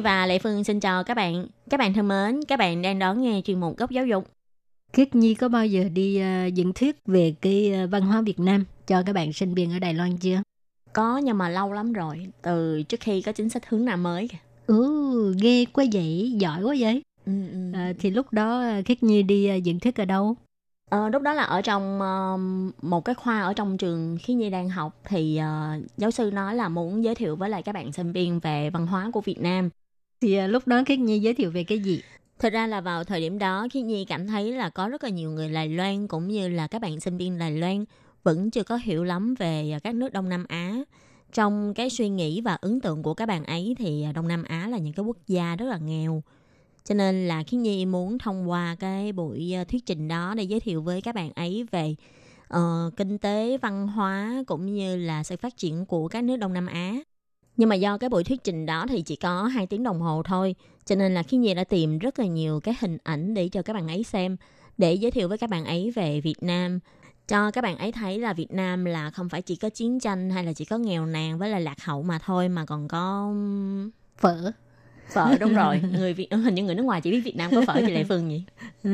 Và Lệ Phương xin chào các bạn. Các bạn thân mến, các bạn đang đón nghe chuyên mục Góc Giáo dục. Khiết Nhi có bao giờ đi uh, diễn thuyết về cái uh, văn hóa Việt Nam cho các bạn sinh viên ở Đài Loan chưa? Có nhưng mà lâu lắm rồi, từ trước khi có chính sách hướng Nam mới kìa. Ừ, ghê quá vậy, giỏi quá vậy. Ừ, ừ. À, thì lúc đó uh, Khiết Nhi đi uh, diễn thuyết ở đâu? Ờ, lúc đó là ở trong ờ, một cái khoa ở trong trường khi Nhi đang học thì ờ, giáo sư nói là muốn giới thiệu với lại các bạn sinh viên về văn hóa của Việt Nam. Thì à, lúc đó Khiết Nhi giới thiệu về cái gì? Thật ra là vào thời điểm đó Khiết Nhi cảm thấy là có rất là nhiều người Đài Loan cũng như là các bạn sinh viên Đài Loan vẫn chưa có hiểu lắm về à, các nước Đông Nam Á. Trong cái suy nghĩ và ấn tượng của các bạn ấy thì à, Đông Nam Á là những cái quốc gia rất là nghèo. Cho nên là Khiết Nhi muốn thông qua cái buổi thuyết trình đó để giới thiệu với các bạn ấy về uh, kinh tế, văn hóa cũng như là sự phát triển của các nước Đông Nam Á. Nhưng mà do cái buổi thuyết trình đó thì chỉ có 2 tiếng đồng hồ thôi. Cho nên là khi Nhi đã tìm rất là nhiều cái hình ảnh để cho các bạn ấy xem, để giới thiệu với các bạn ấy về Việt Nam. Cho các bạn ấy thấy là Việt Nam là không phải chỉ có chiến tranh hay là chỉ có nghèo nàn với là lạc hậu mà thôi mà còn có Phở. phở đúng rồi. Người Việt hình như người nước ngoài chỉ biết Việt Nam có phở thì Lệ Phương nhỉ? Ừ.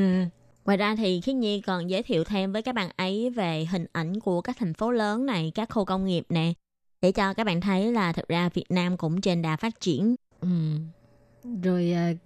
Ngoài ra thì Khiết Nhi còn giới thiệu thêm với các bạn ấy về hình ảnh của các thành phố lớn này, các khu công nghiệp nè, để cho các bạn thấy là thực ra Việt Nam cũng trên đà phát triển. Ừ. Rồi uh,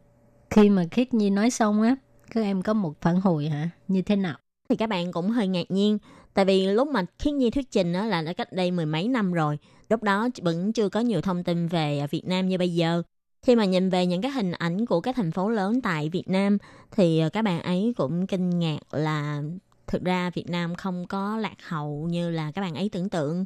khi mà Khiết Nhi nói xong á, các em có một phản hồi hả? Như thế nào? Thì các bạn cũng hơi ngạc nhiên, tại vì lúc mà Khiết Nhi thuyết trình á là đã cách đây mười mấy năm rồi, lúc đó vẫn chưa có nhiều thông tin về Việt Nam như bây giờ. Khi mà nhìn về những cái hình ảnh của các thành phố lớn tại Việt Nam thì các bạn ấy cũng kinh ngạc là thực ra Việt Nam không có lạc hậu như là các bạn ấy tưởng tượng.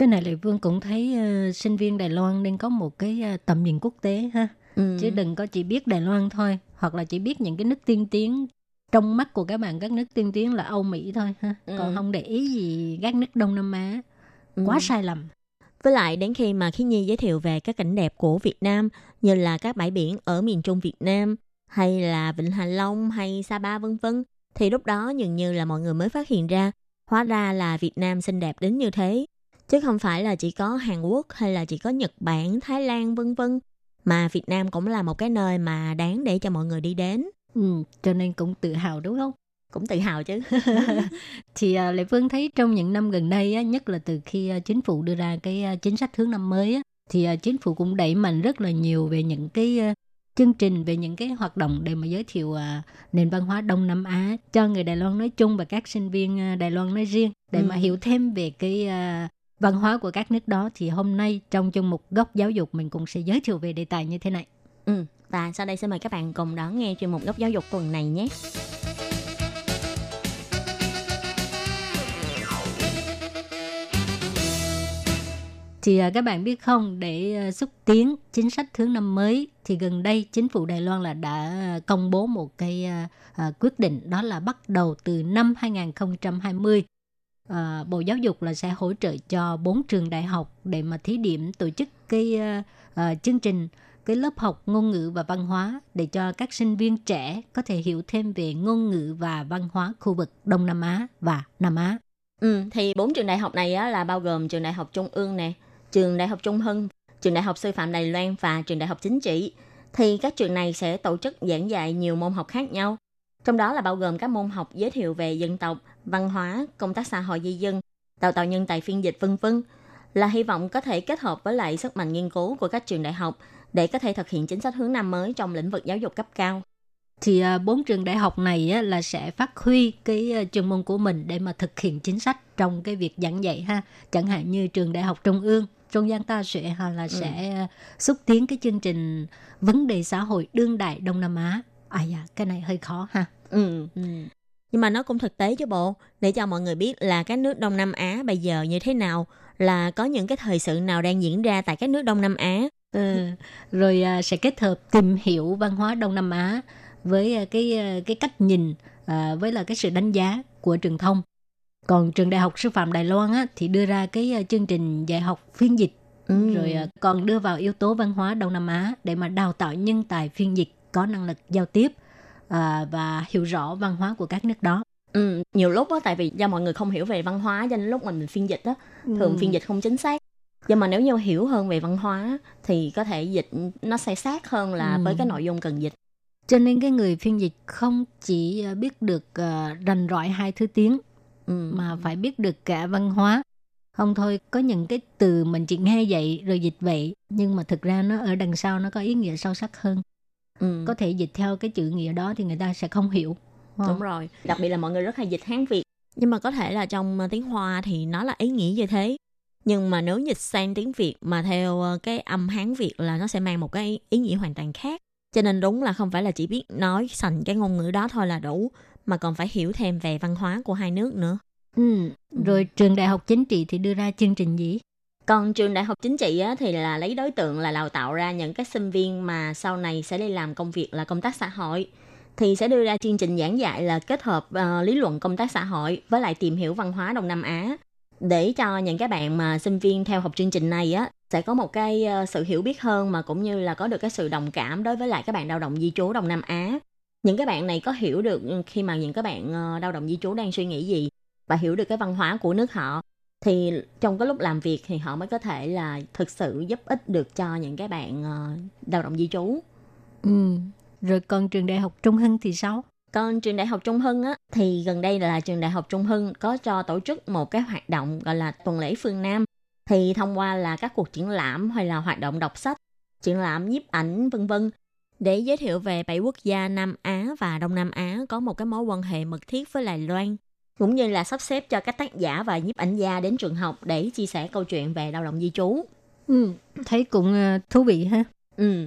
Cái này Lệ Vương cũng thấy uh, sinh viên Đài Loan nên có một cái uh, tầm nhìn quốc tế ha. Ừ. Chứ đừng có chỉ biết Đài Loan thôi, hoặc là chỉ biết những cái nước tiên tiến trong mắt của các bạn các nước tiên tiến là Âu Mỹ thôi ha. Ừ. Còn không để ý gì các nước Đông Nam Á. Quá Ừ. sai lầm. Với lại đến khi mà Khí Nhi giới thiệu về các cảnh đẹp của Việt Nam như là các bãi biển ở miền Trung Việt Nam hay là Vịnh Hạ Long hay Sapa vân vân thì lúc đó dường như là mọi người mới phát hiện ra hóa ra là Việt Nam xinh đẹp đến như thế chứ không phải là chỉ có Hàn Quốc hay là chỉ có Nhật Bản, Thái Lan vân vân mà Việt Nam cũng là một cái nơi mà đáng để cho mọi người đi đến Ừ, cho nên cũng tự hào đúng không? cũng tự hào chứ *laughs* Thì uh, Lệ Phương thấy trong những năm gần đây á, nhất là từ khi uh, chính phủ đưa ra cái uh, chính sách hướng năm mới á, thì chính phủ cũng đẩy mạnh rất là nhiều về những cái chương trình về những cái hoạt động để mà giới thiệu nền văn hóa Đông Nam Á cho người Đài Loan nói chung và các sinh viên Đài Loan nói riêng để Ừ. mà hiểu thêm về cái văn hóa của các nước đó thì hôm nay trong chương mục góc giáo dục mình cũng sẽ giới thiệu về đề tài như thế này. ừ. và sau đây xin mời các bạn cùng đón nghe chuyên mục góc giáo dục tuần này nhé Thì à, các bạn biết không, để à, xúc tiến chính sách hướng năm mới thì gần đây chính phủ Đài Loan là đã à, công bố một cái quyết định đó là bắt đầu từ năm 2020 uh, Bộ Giáo dục là sẽ hỗ trợ cho bốn trường đại học để mà thí điểm tổ chức cái uh, uh, chương trình cái lớp học ngôn ngữ và văn hóa để cho các sinh viên trẻ có thể hiểu thêm về ngôn ngữ và văn hóa khu vực Đông Nam Á và Nam Á. Ừ, thì bốn trường đại học này á, là bao gồm trường đại học Trung ương nè, trường đại học Trung Hưng, trường đại học sư phạm Đài Loan và trường đại học chính trị. Thì các trường này sẽ tổ chức giảng dạy nhiều môn học khác nhau. Trong đó là bao gồm các môn học giới thiệu về dân tộc, văn hóa, công tác xã hội di dân, đào tạo nhân tài phiên dịch vân vân là hy vọng có thể kết hợp với lại sức mạnh nghiên cứu của các trường đại học để có thể thực hiện chính sách hướng Nam mới trong lĩnh vực giáo dục cấp cao. Thì à, bốn trường đại học này là sẽ phát huy cái à, chuyên môn của mình để mà thực hiện chính sách trong cái việc giảng dạy ha. Chẳng hạn như trường đại học Trung ương, Trung gian ta sẽ hoặc là sẽ à, xúc tiến cái chương trình vấn đề xã hội đương đại Đông Nam Á. À dạ, cái này hơi khó ha. Ừ. Ừ. Nhưng mà nó cũng thực tế chứ bộ, để cho mọi người biết là các nước Đông Nam Á bây giờ như thế nào, là có những cái thời sự nào đang diễn ra tại các nước Đông Nam Á. Ừ. Rồi à, sẽ kết hợp tìm hiểu văn hóa Đông Nam Á với à, cái à, cái cách nhìn à, với là cái sự đánh giá của truyền thông. Còn trường Đại học Sư phạm Đài Loan á, thì đưa ra cái à, chương trình dạy học phiên dịch Ừ. rồi à, còn đưa vào yếu tố văn hóa Đông Nam Á để mà đào tạo nhân tài phiên dịch có năng lực giao tiếp à, và hiểu rõ văn hóa của các nước đó. Ừ, nhiều lúc á tại vì do mọi người không hiểu về văn hóa cho nên lúc mà mình phiên dịch á thường phiên dịch không chính xác nhưng mà nếu như hiểu hơn về văn hóa thì có thể dịch nó sẽ sát hơn là Ừ. với cái nội dung cần dịch Cho nên cái người phiên dịch không chỉ à, biết được à, rành rọi hai thứ tiếng ừ. mà phải biết được cả văn hóa. Không thôi, có những cái từ mình chỉ nghe vậy rồi dịch vậy, nhưng mà thực ra nó ở đằng sau nó có ý nghĩa sâu sắc hơn. Ừ. Có thể dịch theo cái chữ nghĩa đó thì người ta sẽ không hiểu. đúng rồi đặc biệt là mọi người rất hay dịch hán việt nhưng mà có thể là trong ờ, tiếng hoa thì nó là ý nghĩa như thế nhưng mà nếu dịch sang tiếng việt mà theo ờ, cái âm hán việt là nó sẽ mang một cái ý nghĩa hoàn toàn khác cho nên đúng là không phải là chỉ biết nói sành cái ngôn ngữ đó thôi là đủ mà còn phải hiểu thêm về văn hóa của hai nước nữa Ừ. Rồi trường đại học chính trị thì đưa ra chương trình gì? Còn trường đại học chính trị á, thì là lấy đối tượng là đào tạo ra những cái sinh viên mà sau này sẽ đi làm công việc là công tác xã hội. Thì sẽ đưa ra chương trình giảng dạy là kết hợp uh, lý luận công tác xã hội với lại tìm hiểu văn hóa Đông Nam Á. Để cho những cái bạn mà sinh viên theo học chương trình này á sẽ có một cái uh, sự hiểu biết hơn mà cũng như là có được cái sự đồng cảm đối với lại các bạn lao động di trú Đông Nam Á. Những cái bạn này có hiểu được ừ, khi mà những cái bạn ờ, lao động di trú đang suy nghĩ gì và hiểu được cái văn hóa của nước họ thì trong cái lúc làm việc thì họ mới có thể là thực sự giúp ích được cho những cái bạn ờ, lao động di trú. Ừ. Rồi còn trường đại học Trung Hưng thì sao? Còn trường Đại học Trung Hưng á, thì gần đây là trường Đại học Trung Hưng có cho tổ chức một cái hoạt động gọi là tuần lễ phương Nam. Thì thông qua là các cuộc triển lãm hay là hoạt động đọc sách, triển lãm nhiếp ảnh vân vân để giới thiệu về bảy quốc gia Nam Á và Đông Nam Á có một cái mối quan hệ mật thiết với Đài Loan cũng như là sắp xếp cho các tác giả và nhiếp ảnh gia đến trường học để chia sẻ câu chuyện về lao động di trú. Ừ. Thấy cũng ờ, thú vị ha. Ừ.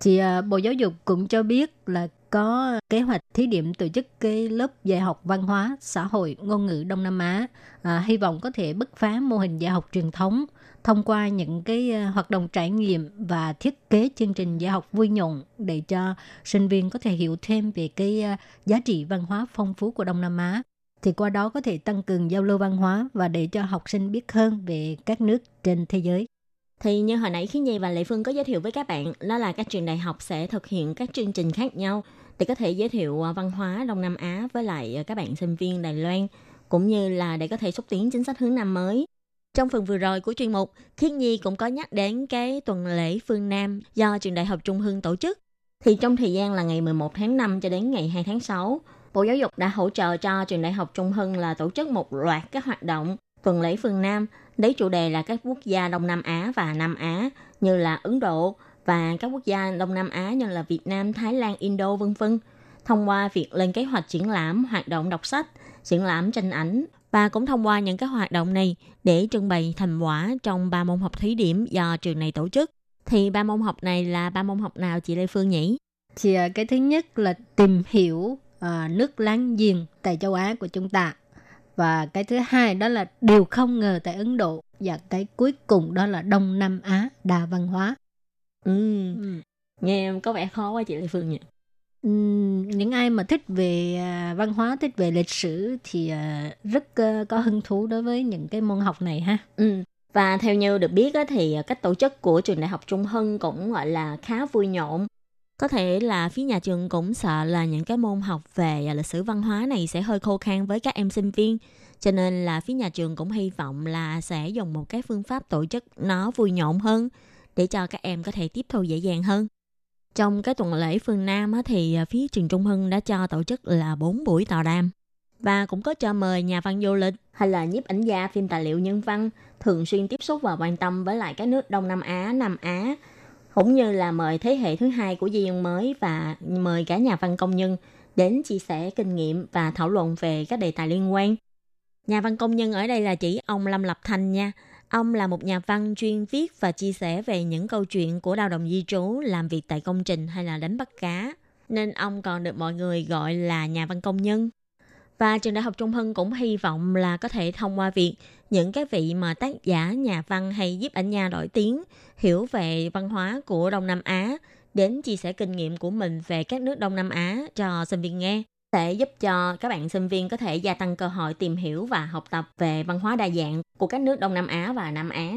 Thì à, Bộ Giáo dục cũng cho biết là có kế hoạch thí điểm tổ chức cái lớp dạy học văn hóa, xã hội, ngôn ngữ Đông Nam Á. À, hy vọng có thể bứt phá mô hình dạy học truyền thống thông qua những cái hoạt động trải nghiệm và thiết kế chương trình dạy học vui nhộn để cho sinh viên có thể hiểu thêm về cái giá trị văn hóa phong phú của Đông Nam Á. Thì qua đó có thể tăng cường giao lưu văn hóa và để cho học sinh biết hơn về các nước trên thế giới. Thì như hồi nãy Khí Nhi và Lệ Phương có giới thiệu với các bạn, đó là các trường đại học sẽ thực hiện các chương trình khác nhau để có thể giới thiệu à, văn hóa Đông Nam Á với lại à, các bạn sinh viên Đài Loan, cũng như là để có thể xúc tiến chính sách hướng Nam mới. Trong phần vừa rồi của chuyên mục, Khiết Nhi cũng có nhắc đến cái tuần lễ phương Nam do trường đại học Trung Hưng tổ chức. Thì trong thời gian là ngày 11 tháng 5 cho đến ngày 2 tháng 6, Bộ Giáo dục đã hỗ trợ cho trường đại học Trung Hưng là tổ chức một loạt các hoạt động tuần lễ phương Nam lấy chủ đề là các quốc gia Đông Nam Á và Nam Á như là Ấn Độ và các quốc gia Đông Nam Á như là Việt Nam, Thái Lan, Indo vân vân thông qua việc lên kế hoạch triển lãm, hoạt động đọc sách, triển lãm tranh ảnh và cũng thông qua những các hoạt động này để trưng bày thành quả trong ba môn học thí điểm do trường này tổ chức. Thì ba môn học này là ba môn học nào chị Lê Phương nhỉ? Thì ờ, cái thứ nhất là tìm hiểu à, nước láng giềng tại châu Á của chúng ta. Và cái thứ hai đó là điều không ngờ tại Ấn Độ. Và cái cuối cùng đó là Đông Nam Á đa văn hóa. Ừ, Ừ. nghe có vẻ khó quá chị Lê Phương nhỉ? Ừm, những ai mà thích về à, văn hóa, thích về lịch sử thì à, rất à, có hứng thú đối với những cái môn học này ha. Ừ. Và theo như được biết thì cách tổ chức của trường đại học Trung Hưng cũng gọi là khá vui nhộn. Có thể là phía nhà trường cũng sợ là những cái môn học về à, lịch sử văn hóa này sẽ hơi khô khan với các em sinh viên. Cho nên là phía nhà trường cũng hy vọng là sẽ dùng một cái phương pháp tổ chức nó vui nhộn hơn để cho các em có thể tiếp thu dễ dàng hơn. Trong cái tuần lễ phương Nam á, thì à, phía trường Trung Hưng đã cho tổ chức là 4 buổi tọa đàm và cũng có cho mời nhà văn du lịch hay là nhiếp ảnh gia phim tài liệu nhân văn thường xuyên tiếp xúc và quan tâm với lại các nước Đông Nam Á, Nam Á cũng như là mời thế hệ thứ hai của di dân mới và mời cả nhà văn công nhân đến chia sẻ kinh nghiệm và thảo luận về các đề tài liên quan. Nhà văn công nhân ở đây là chỉ ông Lâm Lập thanh nha. Ông là một nhà văn chuyên viết và chia sẻ về những câu chuyện của lao động di trú, làm việc tại công trình hay là đánh bắt cá. Nên ông còn được mọi người gọi là nhà văn công nhân. Và trường Đại học Trung Hưng cũng hy vọng là có thể thông qua việc những cái vị mà tác giả, nhà văn hay giúp ảnh gia nổi tiếng hiểu về văn hóa của Đông Nam Á đến chia sẻ kinh nghiệm của mình về các nước Đông Nam Á cho sinh viên nghe sẽ giúp cho các bạn sinh viên có thể gia tăng cơ hội tìm hiểu và học tập về văn hóa đa dạng của các nước Đông Nam Á và Nam Á.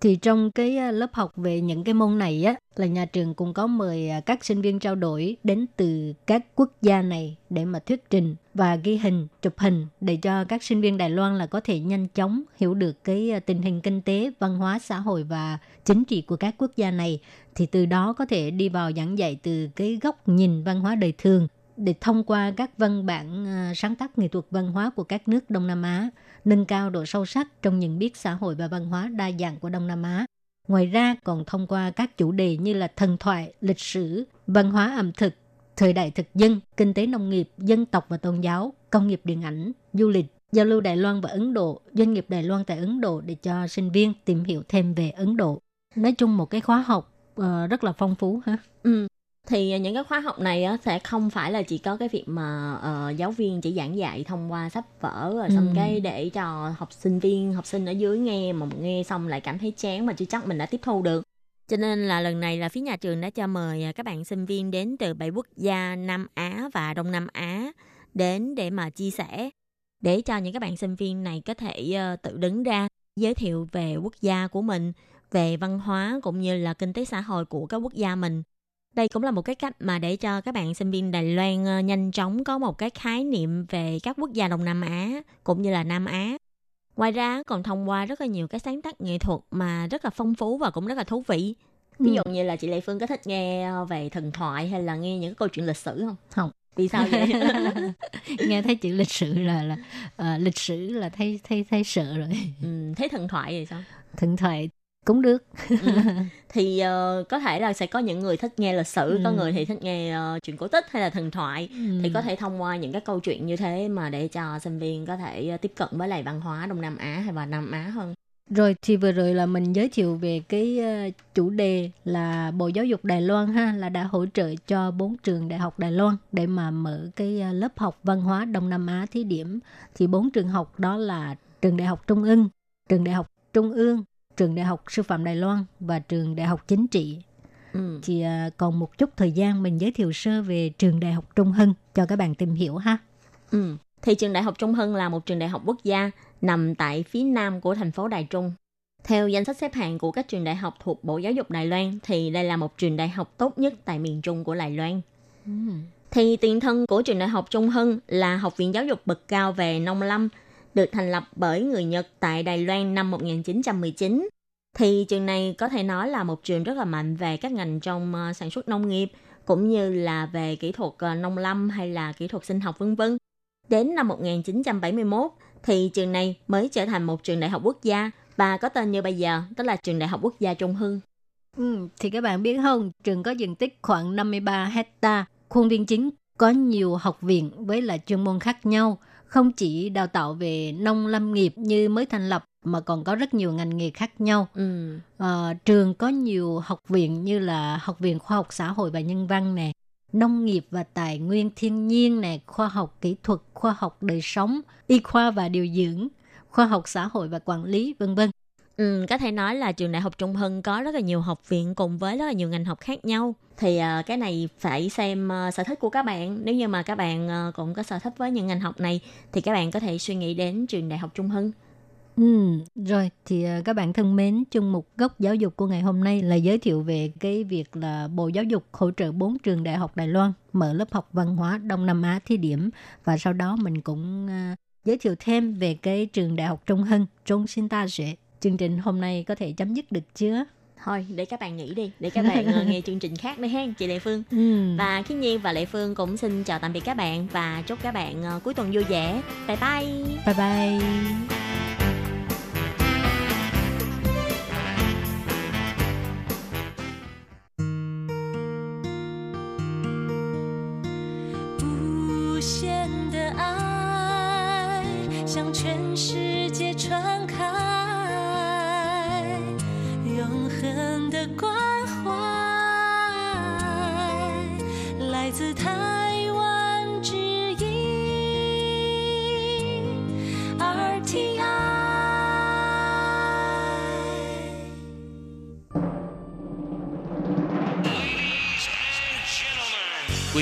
Thì trong cái à, lớp học về những cái môn này á là nhà trường cũng có mời à, các sinh viên trao đổi đến từ các quốc gia này để mà thuyết trình và ghi hình, chụp hình để cho các sinh viên Đài Loan là có thể nhanh chóng hiểu được cái à, tình hình kinh tế, văn hóa, xã hội và chính trị của các quốc gia này. Thì từ đó có thể đi vào giảng dạy từ cái góc nhìn văn hóa đời thường để thông qua các văn bản sáng tác nghệ thuật văn hóa của các nước Đông Nam Á, nâng cao độ sâu sắc trong nhận biết xã hội và văn hóa đa dạng của Đông Nam Á. Ngoài ra còn thông qua các chủ đề như là thần thoại, lịch sử, văn hóa ẩm thực, thời đại thực dân, kinh tế nông nghiệp, dân tộc và tôn giáo, công nghiệp điện ảnh, du lịch, giao lưu Đài Loan và Ấn Độ, doanh nghiệp Đài Loan tại Ấn Độ để cho sinh viên tìm hiểu thêm về Ấn Độ. Nói chung một cái khóa học uh, rất là phong phú ha. Ừ. Thì những cái khóa học này á, sẽ không phải là chỉ có cái việc mà ờ, giáo viên chỉ giảng dạy thông qua sách vở rồi xong Ừ. cái để cho học sinh viên học sinh ở dưới nghe mà nghe xong lại cảm thấy chán mà chưa chắc mình đã tiếp thu được cho nên là lần này là phía nhà trường đã cho mời à, các bạn sinh viên đến từ bảy quốc gia Nam Á và Đông Nam Á đến để mà chia sẻ để cho những các bạn sinh viên này có thể ờ, tự đứng ra giới thiệu về quốc gia của mình về văn hóa cũng như là kinh tế xã hội của các quốc gia mình đây cũng là một cái cách mà để cho các bạn sinh viên Đài Loan ờ, nhanh chóng có một cái khái niệm về các quốc gia Đông Nam Á cũng như là Nam Á. Ngoài ra còn thông qua rất là nhiều cái sáng tác nghệ thuật mà rất là phong phú và cũng rất là thú vị. Ví dụ như là chị Lê Phương có thích nghe ờ, về thần thoại hay là nghe những cái câu chuyện lịch sử không? Không. Vì sao vậy? *laughs* nghe thấy chữ lịch sử là là ờ, lịch sử là thấy thấy thấy sợ rồi ừ, thấy thần thoại thì sao? thần thoại cũng được Ừ. *laughs* Thì ờ, có thể là sẽ có những người thích nghe lịch sử, có Ừ. người thì thích nghe ờ, chuyện cổ tích hay là thần thoại. thì Ừ. có thể thông qua những cái câu chuyện như thế mà để cho sinh viên có thể ờ, tiếp cận với lại văn hóa Đông Nam Á hay và Nam Á hơn. Rồi thì vừa rồi là mình giới thiệu về cái chủ đề là Bộ Giáo dục Đài Loan ha là đã hỗ trợ cho bốn trường đại học Đài Loan để mà mở cái lớp học văn hóa Đông Nam Á thí điểm. Thì bốn trường học đó là trường Đại học Trung ương, trường Đại học Trung ương, trường Đại học Sư phạm Đài Loan và trường Đại học Chính trị. Ừ. Thì ờ, còn một chút thời gian mình giới thiệu sơ về trường Đại học Trung Hưng cho các bạn tìm hiểu ha. Ừ. Thì trường Đại học Trung Hưng là một trường đại học quốc gia nằm tại phía nam của thành phố Đài Trung. Theo danh sách xếp hạng của các trường đại học thuộc Bộ Giáo dục Đài Loan thì đây là một trường đại học tốt nhất tại miền Trung của Đài Loan. Thì tiền thân của trường đại học Trung Hưng là Học viện Giáo dục bậc cao về nông lâm, được thành lập bởi người Nhật tại Đài Loan năm 1919. Thì trường này có thể nói là một trường rất là mạnh về các ngành trong ờ, sản xuất nông nghiệp, cũng như là về kỹ thuật ờ, nông lâm hay là kỹ thuật sinh học vân vân. Đến năm 1971 thì trường này mới trở thành một trường đại học quốc gia và có tên như bây giờ, tức là trường đại học quốc gia Trung Hưng. Ừ, thì các bạn biết không, trường có diện tích khoảng 53 hecta, khuôn viên chính có nhiều học viện với là chuyên môn khác nhau, không chỉ đào tạo về nông lâm nghiệp như mới thành lập mà còn có rất nhiều ngành nghề khác nhau. Ừ. Ờ, trường có nhiều học viện như là học viện khoa học xã hội và nhân văn nè, nông nghiệp và tài nguyên thiên nhiên nè, khoa học kỹ thuật, khoa học đời sống, y khoa và điều dưỡng, khoa học xã hội và quản lý, vân vân. Ừ, có thể nói là trường đại học Trung Hưng có rất là nhiều học viện cùng với rất là nhiều ngành học khác nhau. Thì uh, cái này phải xem uh, sở thích của các bạn. Nếu như mà các bạn uh, cũng có sở thích với những ngành học này thì các bạn có thể suy nghĩ đến trường đại học Trung Hưng. Ừ, rồi thì các bạn thân mến, chung mục góc giáo dục của ngày hôm nay là giới thiệu về cái việc là Bộ Giáo dục hỗ trợ bốn trường đại học Đài Loan mở lớp học văn hóa Đông Nam Á thí điểm và sau đó mình cũng uh, giới thiệu thêm về cái trường đại học Trung Hưng, Trung Sinh Ta Sẽ. Chương trình hôm nay có thể chấm dứt được chưa? thôi để các bạn nghỉ đi để các bạn ờ, nghe chương trình khác nữa hen chị lệ phương Ừ. và khiết nhi và lệ phương cũng xin chào tạm biệt các bạn và chúc các bạn ờ, cuối tuần vui vẻ bye bye Bye bye.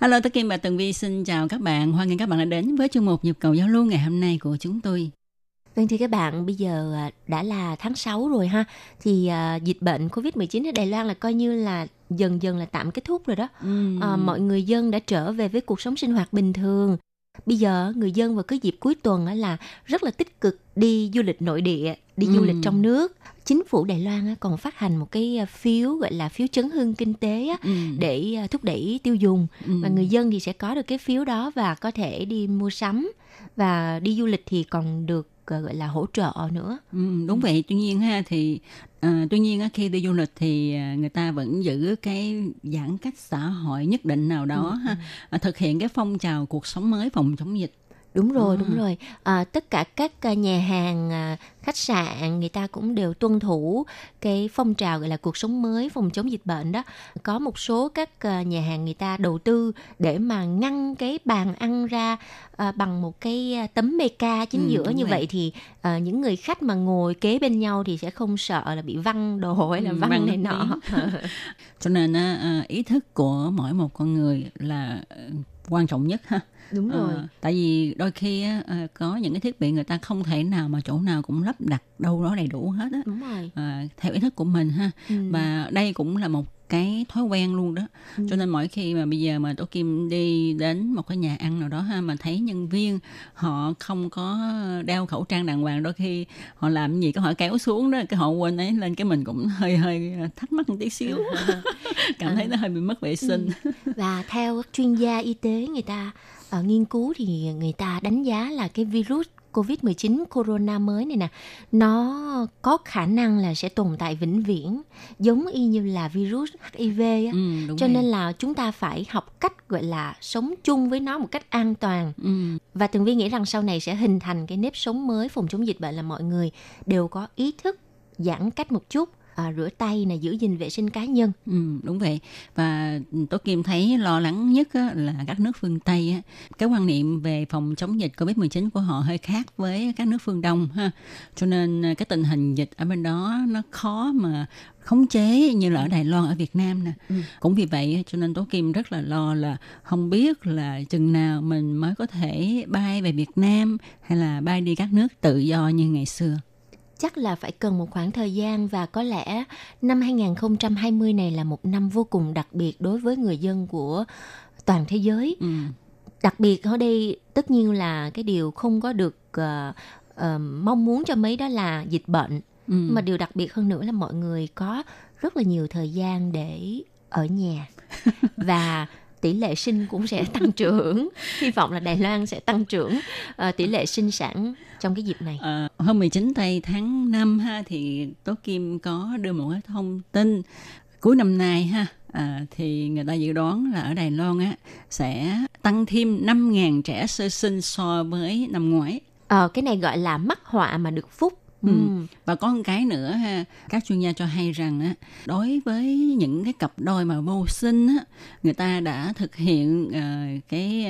，Hello Tố Kim và Tường Vi xin chào các bạn, hoan nghênh các bạn đã đến với chuyên mục Nhịp cầu giao lưu ngày hôm nay của chúng tôi. Vâng thưa các bạn, bây giờ à, đã là tháng 6 rồi ha. Thì à, dịch bệnh Covid-19 ở Đài Loan là coi như là dần dần là tạm kết thúc rồi đó. Ừm. À, mọi người dân đã trở về với cuộc sống sinh hoạt bình thường. Bây giờ người dân vào cái dịp cuối tuần là rất là tích cực đi du lịch nội địa, đi du Ừ. lịch trong nước. Chính phủ Đài Loan còn phát hành một cái à, phiếu gọi là phiếu chấn hưng kinh tế Ừm. để à, thúc đẩy tiêu dùng Ừm. và người dân thì sẽ có được cái phiếu đó và có thể đi mua sắm và đi du lịch thì còn được ờ, gọi là hỗ trợ nữa. Ừ, đúng vậy tuy nhiên ha thì à, tuy nhiên á, khi đi du lịch thì à, người ta vẫn giữ cái giãn cách xã hội nhất định nào đó ha à, thực hiện cái phong trào cuộc sống mới phòng chống dịch Đúng rồi, À. đúng rồi. À, tất cả các à, nhà hàng, à, khách sạn người ta cũng đều tuân thủ cái phong trào gọi là cuộc sống mới phòng chống dịch bệnh đó. Có một số các à, nhà hàng người ta đầu tư để mà ngăn cái bàn ăn ra à, bằng một cái tấm meca chính Ừ, giữa như vậy. vậy thì à, những người khách mà ngồi kế bên nhau thì sẽ không sợ là bị văng đồ hay là Ừ, văng văng này nọ. *laughs* cho nên ý thức của mỗi một con người là ờ, quan trọng nhất ha đúng rồi. Ờ, tại vì đôi khi á, ờ, có những cái thiết bị người ta không thể nào mà chỗ nào cũng lắp đặt đâu đó đầy đủ hết á Đúng rồi. à, theo ý thức của mình ha Ừ. và đây cũng là một cái thói quen luôn đó. Ừ. cho nên mỗi khi mà bây giờ mà tổ kim đi đến một cái nhà ăn nào đó ha mà thấy nhân viên họ không có đeo khẩu trang đàng hoàng đôi khi họ làm gì cái họ kéo xuống đó cái họ quên ấy lên cái mình cũng hơi hơi thắc mắc một tí xíu. *laughs* Cảm thấy nó hơi bị mất vệ sinh. Và theo các chuyên gia y tế người ta ờ, nghiên cứu thì người ta đánh giá là cái virus Covid-19 corona mới này nè nó có khả năng là sẽ tồn tại vĩnh viễn giống y như là virus HIV á. ừ, Cho rồi. nên là chúng ta phải học cách gọi là sống chung với nó một cách an toàn ừ, và Tường Vi nghĩ rằng sau này sẽ hình thành cái nếp sống mới phòng chống dịch bệnh là mọi người đều có ý thức giãn cách một chút à, rửa tay này giữ gìn vệ sinh cá nhân. Ừ, đúng vậy. Và Tố Kim thấy lo lắng nhất á, là các nước phương Tây á, cái quan niệm về phòng chống dịch Covid-19 của họ hơi khác với các nước phương Đông ha. Cho nên à, cái tình hình dịch ở bên đó nó khó mà khống chế như là ở Đài Loan ở Việt Nam nè. Ừ. cũng vì vậy cho nên Tố Kim rất là lo là không biết là chừng nào mình mới có thể bay về Việt Nam hay là bay đi các nước tự do như ngày xưa chắc là phải cần một khoảng thời gian và có lẽ năm 2020 này là một năm vô cùng đặc biệt đối với người dân của toàn thế giới. ừ. Đặc biệt ở đây tất nhiên là cái điều không có được ờ, ờ, mong muốn cho mấy đó là dịch bệnh. Ừ. Mà điều đặc biệt hơn nữa là mọi người có rất là nhiều thời gian để ở nhà *laughs* và tỷ lệ sinh cũng sẽ *laughs* tăng trưởng. Hy vọng là Đài Loan sẽ tăng trưởng ờ, tỷ lệ sinh sản trong cái dịp này. Ờ, hôm 19 tây tháng 5 ha thì Tố Kim có đưa một cái thông tin cuối năm nay ha à, thì người ta dự đoán là ở Đài Loan á sẽ tăng thêm 5.000 trẻ sơ sinh so với năm ngoái. Ờ, cái này gọi là mắc họa mà được phúc Ừ. Và có một cái nữa ha, các chuyên gia cho hay rằng á, đối với những cái cặp đôi mà vô sinh á, người ta đã thực hiện ờ, cái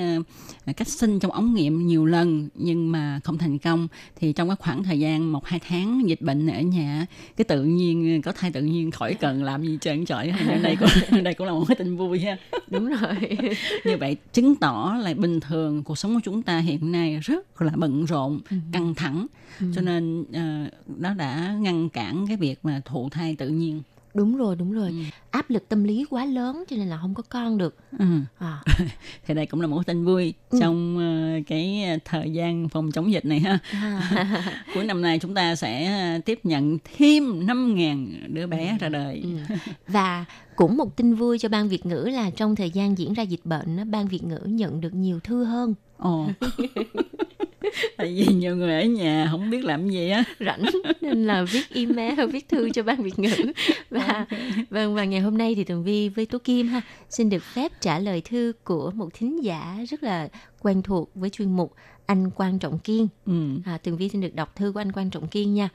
ờ, cách sinh trong ống nghiệm nhiều lần nhưng mà không thành công thì trong cái khoảng thời gian một hai tháng dịch bệnh ở nhà cái tự nhiên có thai tự nhiên khỏi cần làm gì trơn trọi đây cũng *laughs* đây cũng là một cái tin vui ha Đúng rồi. *laughs* như vậy chứng tỏ là bình thường cuộc sống của chúng ta hiện nay rất là bận rộn căng thẳng cho nên ờ, nó đã ngăn cản cái việc mà thụ thai tự nhiên đúng rồi, đúng rồi. Áp lực tâm lý quá lớn cho nên là không có con được. ừ. À, *laughs* thì đây cũng là một tin vui trong ờ, cái thời gian phòng chống dịch này ha *laughs* cuối năm nay chúng ta sẽ ờ, tiếp nhận thêm 5.000 đứa bé ra đời Ừ. *laughs* Và cũng một tin vui cho ban Việt ngữ là trong thời gian diễn ra dịch bệnh, ban Việt ngữ nhận được nhiều thư hơn. Ồ. *laughs* Tại vì nhiều người ở nhà không biết làm gì á. Rảnh nên là viết email *laughs* viết thư cho ban Việt ngữ. Và vâng và ngày hôm nay thì Tường Vi với Tố Kim ha xin được phép trả lời thư của một thính giả rất là quen thuộc với chuyên mục anh Quan Trọng Kiên. Ừ. à, Tường Vi xin được đọc thư của anh Quan Trọng Kiên nha.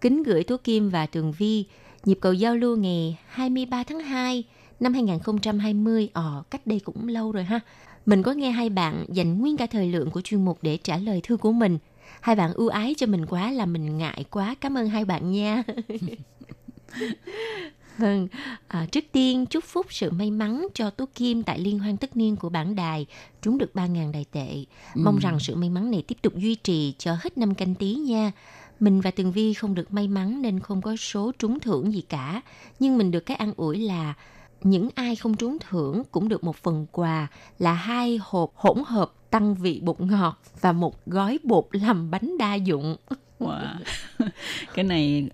Kính gửi Tố Kim và Tường Vi nhịp cầu giao lưu ngày 23 tháng 2 năm 2020 ờ cách đây cũng lâu rồi ha mình có nghe hai bạn dành nguyên cả thời lượng của chuyên mục để trả lời thư của mình. Hai bạn ưu ái cho mình quá là mình ngại quá. Cảm ơn hai bạn nha. *laughs* Vâng à, trước tiên chúc phúc sự may mắn cho tú kim tại liên hoan tất niên của bản đài trúng được 3.000 đài tệ. Mong rằng sự may mắn này tiếp tục duy trì cho hết năm canh tí nha. Mình và Tường Vi không được may mắn nên không có số trúng thưởng gì cả. Nhưng mình được cái an ủi là những ai không trúng thưởng cũng được một phần quà là hai hộp hỗn hợp tăng vị bột ngọt và một gói bột làm bánh đa dụng. Wow. *laughs* cái này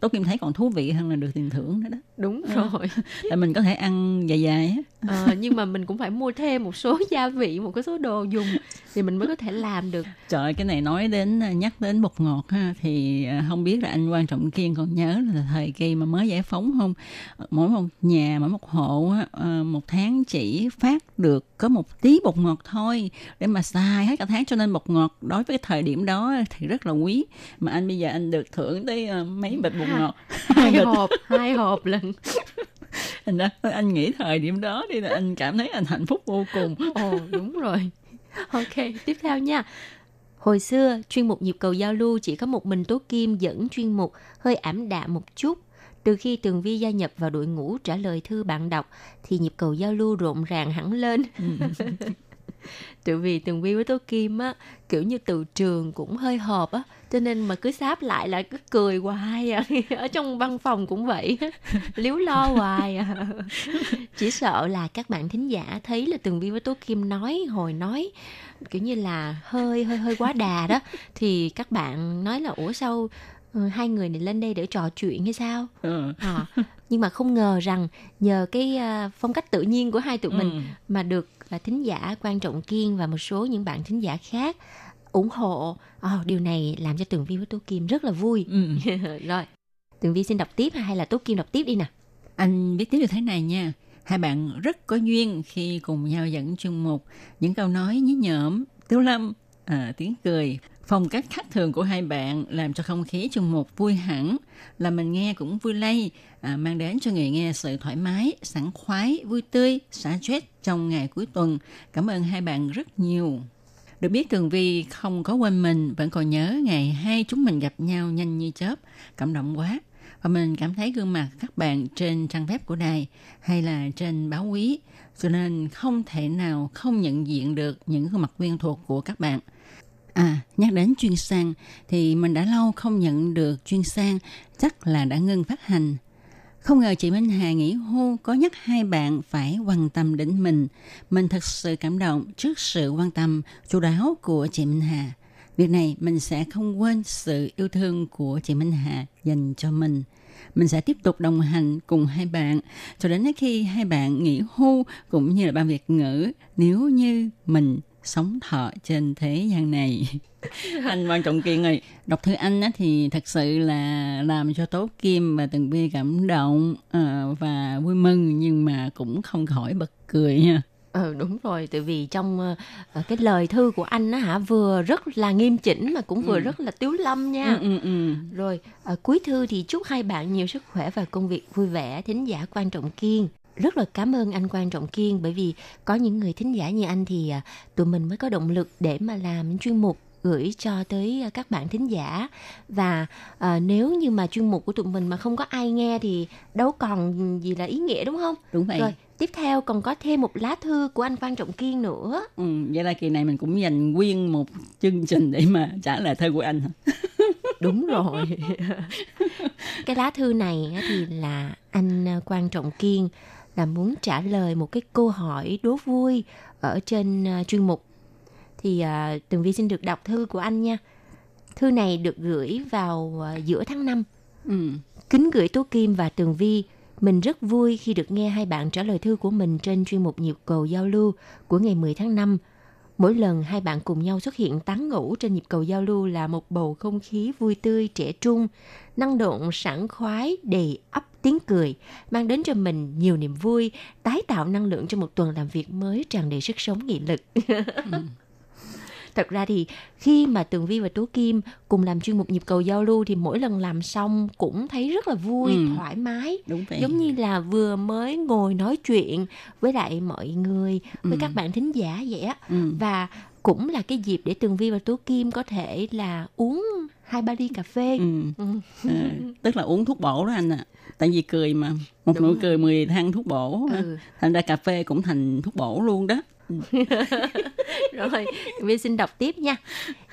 Tố Kim thấy còn thú vị hơn là được tiền thưởng nữa đó Đúng Ờ. rồi. *laughs* tại mình có thể ăn dài dài á Ờ, nhưng mà mình cũng phải mua thêm một số gia vị, một cái số đồ dùng thì mình mới có thể làm được. Trời ơi, cái này nói đến nhắc đến bột ngọt ha thì à, không biết là anh quan trọng kiên còn nhớ là thời kỳ mà mới giải phóng không mỗi một nhà mỗi một hộ một tháng chỉ phát được có một tí bột ngọt thôi để mà xài hết cả tháng cho nên bột ngọt đối với cái thời điểm đó thì rất là quý mà anh bây giờ anh được thưởng tới mấy bịch bột ngọt *laughs* Hai hộp, hai hộp lần. *laughs* anh nghĩ thời điểm đó đi là anh cảm thấy anh hạnh phúc vô cùng Ồ, đúng rồi. *laughs* Ok, tiếp theo nha. Hồi xưa, chuyên mục nhịp cầu giao lưu chỉ có một mình Tố Kim dẫn chuyên mục hơi ảm đạm một chút. Từ khi Tường Vi gia nhập vào đội ngũ trả lời thư bạn đọc, thì nhịp cầu giao lưu rộn ràng hẳn lên. *laughs* *laughs* Tự vì Tường Vi với Tố Kim á, kiểu như từ trường cũng hơi hợp á, cho nên mà cứ sáp lại là cứ cười hoài à. *laughs* Ở trong văn phòng cũng vậy, *laughs* liếu lo hoài à. Chỉ sợ là các bạn thính giả thấy là Tường Vi với Tố Kim nói hồi nói kiểu như là hơi hơi hơi quá đà đó thì các bạn nói là ủa sao ừ, hai người này lên đây để trò chuyện hay sao ừ. à, nhưng mà không ngờ rằng nhờ cái à, phong cách tự nhiên của hai tụi mình Ừ. mà được à, thính giả quan trọng kiên và một số những bạn thính giả khác ủng hộ Ờ, điều này làm cho tường vi với tố kim rất là vui Ừ. *laughs* rồi tường vi xin đọc tiếp hay là tố kim đọc tiếp đi nè Anh biết tiếp như thế này nha. Hai bạn rất có duyên khi cùng nhau dẫn chuyên mục. Những câu nói nhí nhởm, tiếu lâm, à, tiếng cười. Phong cách khác thường của hai bạn làm cho không khí chung một vui hẳn. Là mình nghe cũng vui lây, à, mang đến cho người nghe sự thoải mái, sảng khoái, vui tươi, xả stress trong ngày cuối tuần. Cảm ơn hai bạn rất nhiều. Được biết Tường Vi không có quên mình, vẫn còn nhớ ngày hai chúng mình gặp nhau nhanh như chớp. Cảm động quá. Và mình cảm thấy gương mặt các bạn trên trang web của đài hay là trên báo quý, cho nên không thể nào không nhận diện được những gương mặt quen thuộc của các bạn. À, nhắc đến chuyên sang thì mình đã lâu không nhận được chuyên sang, chắc là đã ngưng phát hành. Không ngờ chị Minh Hà nghỉ hưu có nhắc hai bạn phải quan tâm đến mình. Mình thật sự cảm động trước sự quan tâm chu đáo của chị Minh Hà. Việc này mình sẽ không quên sự yêu thương của chị Minh Hà dành cho mình. Mình sẽ tiếp tục đồng hành cùng hai bạn cho đến khi hai bạn nghỉ hưu cũng như là ban Việt ngữ nếu như mình sống thọ trên thế gian này. *laughs* anh quan trọng kiên ơi đọc thư anh á, thì thật sự là làm cho tố kim và tường vi cảm động ờ, và vui mừng nhưng mà cũng không khỏi bật cười nha Ừ đúng rồi, tại vì trong ờ, cái lời thư của anh á hả vừa rất là nghiêm chỉnh mà cũng vừa Ừ. rất là tiếu lâm nha. Ừ, ừ, ừ. Rồi ờ, cuối thư thì chúc hai bạn nhiều sức khỏe và công việc vui vẻ. Thính giả quan trọng kiên rất là cảm ơn anh quan trọng kiên bởi vì có những người thính giả như anh thì à, tụi mình mới có động lực để mà làm chuyên mục gửi cho tới à, các bạn thính giả và à, nếu như mà chuyên mục của tụi mình mà không có ai nghe thì đâu còn gì là ý nghĩa đúng không? Đúng vậy. Rồi tiếp theo còn có thêm một lá thư của anh quan trọng kiên nữa. Ừ, vậy là kỳ này mình cũng dành nguyên một chương trình để mà trả lời thơ của anh? *laughs* Đúng rồi. *laughs* cái lá thư này thì là anh à, quan trọng kiên là muốn trả lời một cái câu hỏi đố vui ở trên à, chuyên mục. Thì à, Tường Vi xin được đọc thư của anh nha. Thư này được gửi vào à, giữa tháng 5. Ừ. Kính gửi Tố Kim và Tường Vi. Mình rất vui khi được nghe hai bạn trả lời thư của mình trên chuyên mục nhịp cầu giao lưu của ngày 10 tháng 5. Mỗi lần hai bạn cùng nhau xuất hiện tán ngủ trên nhịp cầu giao lưu là một bầu không khí vui tươi, trẻ trung, năng động, sảng khoái, đầy ấp tiếng cười, mang đến cho mình nhiều niềm vui, tái tạo năng lượng cho một tuần làm việc mới tràn đầy sức sống nghị lực. *laughs* Ừ. Thật ra thì khi mà Tường Vi và Tố Kim cùng làm chuyên mục nhịp cầu giao lưu thì mỗi lần làm xong cũng thấy rất là vui, Ừ. thoải mái. Đúng vậy. Giống như là vừa mới ngồi nói chuyện với lại mọi người, với Ừ. các bạn thính giả vậy á. Ừ. Và cũng là cái dịp để Tường Vi và Tố Kim có thể là uống hai ba ly cà phê. Ừ. Ừ. Ờ, tức là uống thuốc bổ đó anh ạ. Tại vì cười mà, một Đúng nụ rồi. cười 10 thang thuốc bổ. Ừ. Thành ra cà phê cũng thành thuốc bổ luôn đó. *laughs* Rồi, Tường Vi xin đọc tiếp nha.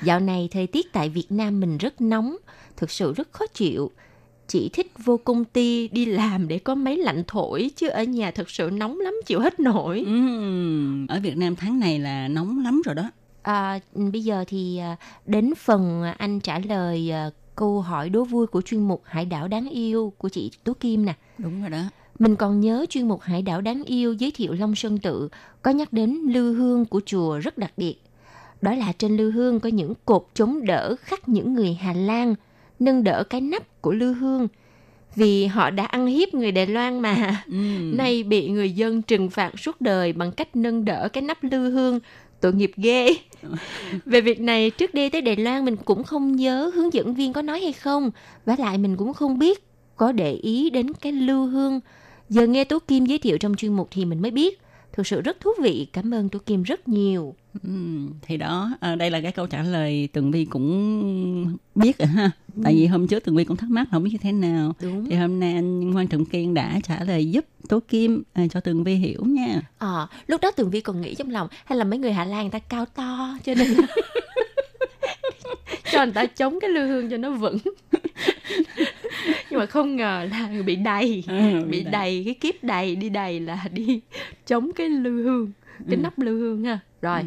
Dạo này thời tiết tại Việt Nam mình rất nóng, thực sự rất khó chịu. Chỉ thích vô công ty đi làm để có máy lạnh thổi, chứ ở nhà thật sự nóng lắm chịu hết nổi. Ừm, Ở Việt Nam tháng này là nóng lắm rồi đó. À, bây giờ thì à, đến phần anh trả lời à, câu hỏi đố vui của chuyên mục Hải đảo đáng yêu của chị Tố Kim nè. Đúng rồi đó. Mình còn nhớ chuyên mục Hải đảo đáng yêu giới thiệu Long Sơn Tự có nhắc đến lư hương của chùa rất đặc biệt. Đó là trên lư hương có những cột chống đỡ khắc những người Hà Lan nâng đỡ cái nắp của lư hương vì họ đã ăn hiếp người Đài Loan mà. Ừm. *laughs* Nay bị người dân trừng phạt suốt đời bằng cách nâng đỡ cái nắp lư hương. Tội nghiệp ghê. *laughs* Về việc này, trước đi tới Đài Loan mình cũng không nhớ hướng dẫn viên có nói hay không. Và lại mình cũng không biết có để ý đến cái lưu hương. Giờ nghe Tố Kim giới thiệu trong chuyên mục thì mình mới biết. Thực sự rất thú vị. Cảm ơn Tố Kim rất nhiều. Ừm, thì đó à, đây là cái câu trả lời Tường Vi cũng biết rồi ha tại vì hôm trước Tường Vi cũng thắc mắc không biết như thế nào Đúng. thì hôm nay anh quan trọng kiên đã trả lời giúp Tố Kim à, cho Tường Vi hiểu nha Ờ, lúc đó Tường Vi còn nghĩ trong lòng hay là mấy người Hà Lan người ta cao to cho nên *laughs* cho người ta chống cái lư hương cho nó vững. Nhưng mà không ngờ là bị đầy, Ừ, bị bị đầy. đầy cái kiếp đầy đi đầy là đi chống cái lư hương, cái nắp lư hương ha. Rồi,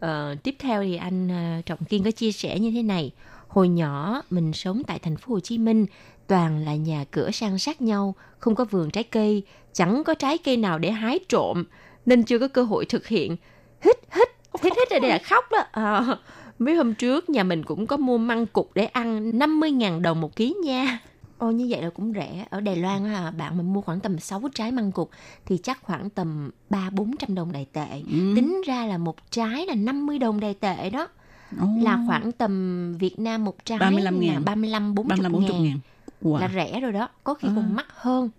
ờ, tiếp theo thì anh ờ, Trọng Kiên có chia sẻ như thế này. Hồi nhỏ mình sống tại thành phố Hồ Chí Minh, toàn là nhà cửa san sát nhau, không có vườn trái cây, chẳng có trái cây nào để hái trộm, nên chưa có cơ hội thực hiện. Hít hít, hít hít ở đây là khóc đó. Ờ, mấy hôm trước nhà mình cũng có mua măng cục để ăn 50.000 đồng một ký nha. Ồ như vậy là cũng rẻ. Ở Đài Loan á, bạn mình mua khoảng tầm 6 trái măng cục thì chắc khoảng tầm 3-400 đồng đài tệ. Ừ. Tính ra là một trái là 50 đồng đài tệ đó. Ồ, Là khoảng tầm Việt Nam một trái 35 là ngàn. 35 40, 35 40 ngàn. ngàn wow. Là rẻ rồi đó. Có khi À. còn mắc hơn.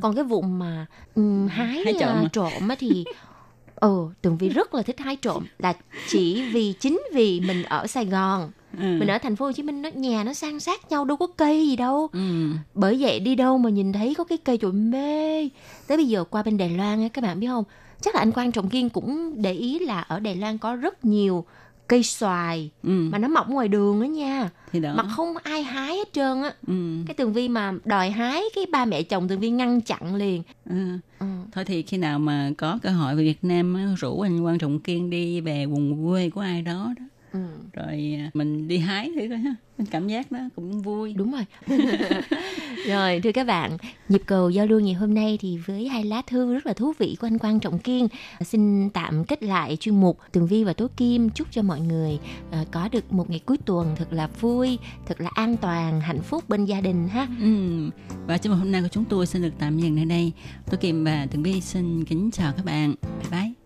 Còn cái vụ mà um, hái, Hái trộm à, à? trộm á thì *laughs* ừ tường vi rất là thích hái trộm. Là chỉ vì chính vì mình ở Sài Gòn. Ừ. mình ở thành phố Hồ Chí Minh nó nhà nó san sát nhau đâu có cây gì đâu. Ừ. bởi vậy đi đâu mà nhìn thấy có cái cây trời mê. Tới bây giờ qua bên Đài Loan á các bạn biết không? Chắc là anh Quang Trọng Kiên cũng để ý là ở Đài Loan có rất nhiều cây xoài ừ. mà nó mọc ngoài đường á nha thì đó mà không ai hái hết trơn á ừ. cái tường vi mà đòi hái cái ba mẹ chồng tường vi ngăn chặn liền ừ. ừ. thôi thì khi nào mà có cơ hội về Việt Nam rủ anh quan trọng kiên đi về vùng quê của ai đó đó Ừ. rồi à, mình đi hái thử coi ha Mình cảm giác đó cũng vui Đúng rồi. *laughs* rồi, thưa các bạn, nhịp cầu giao lưu ngày hôm nay thì với hai lá thư rất là thú vị của anh Quang Trọng Kiên xin tạm kết lại chuyên mục Tường Vi và Tố Kim chúc cho mọi người à, có được một ngày cuối tuần thật là vui, thật là an toàn, hạnh phúc bên gia đình ha. Ừ. Và chương trình hôm nay của chúng tôi xin được tạm dừng nơi đây. Tôi Kim và Tường Vi xin kính chào các bạn. Bye bye.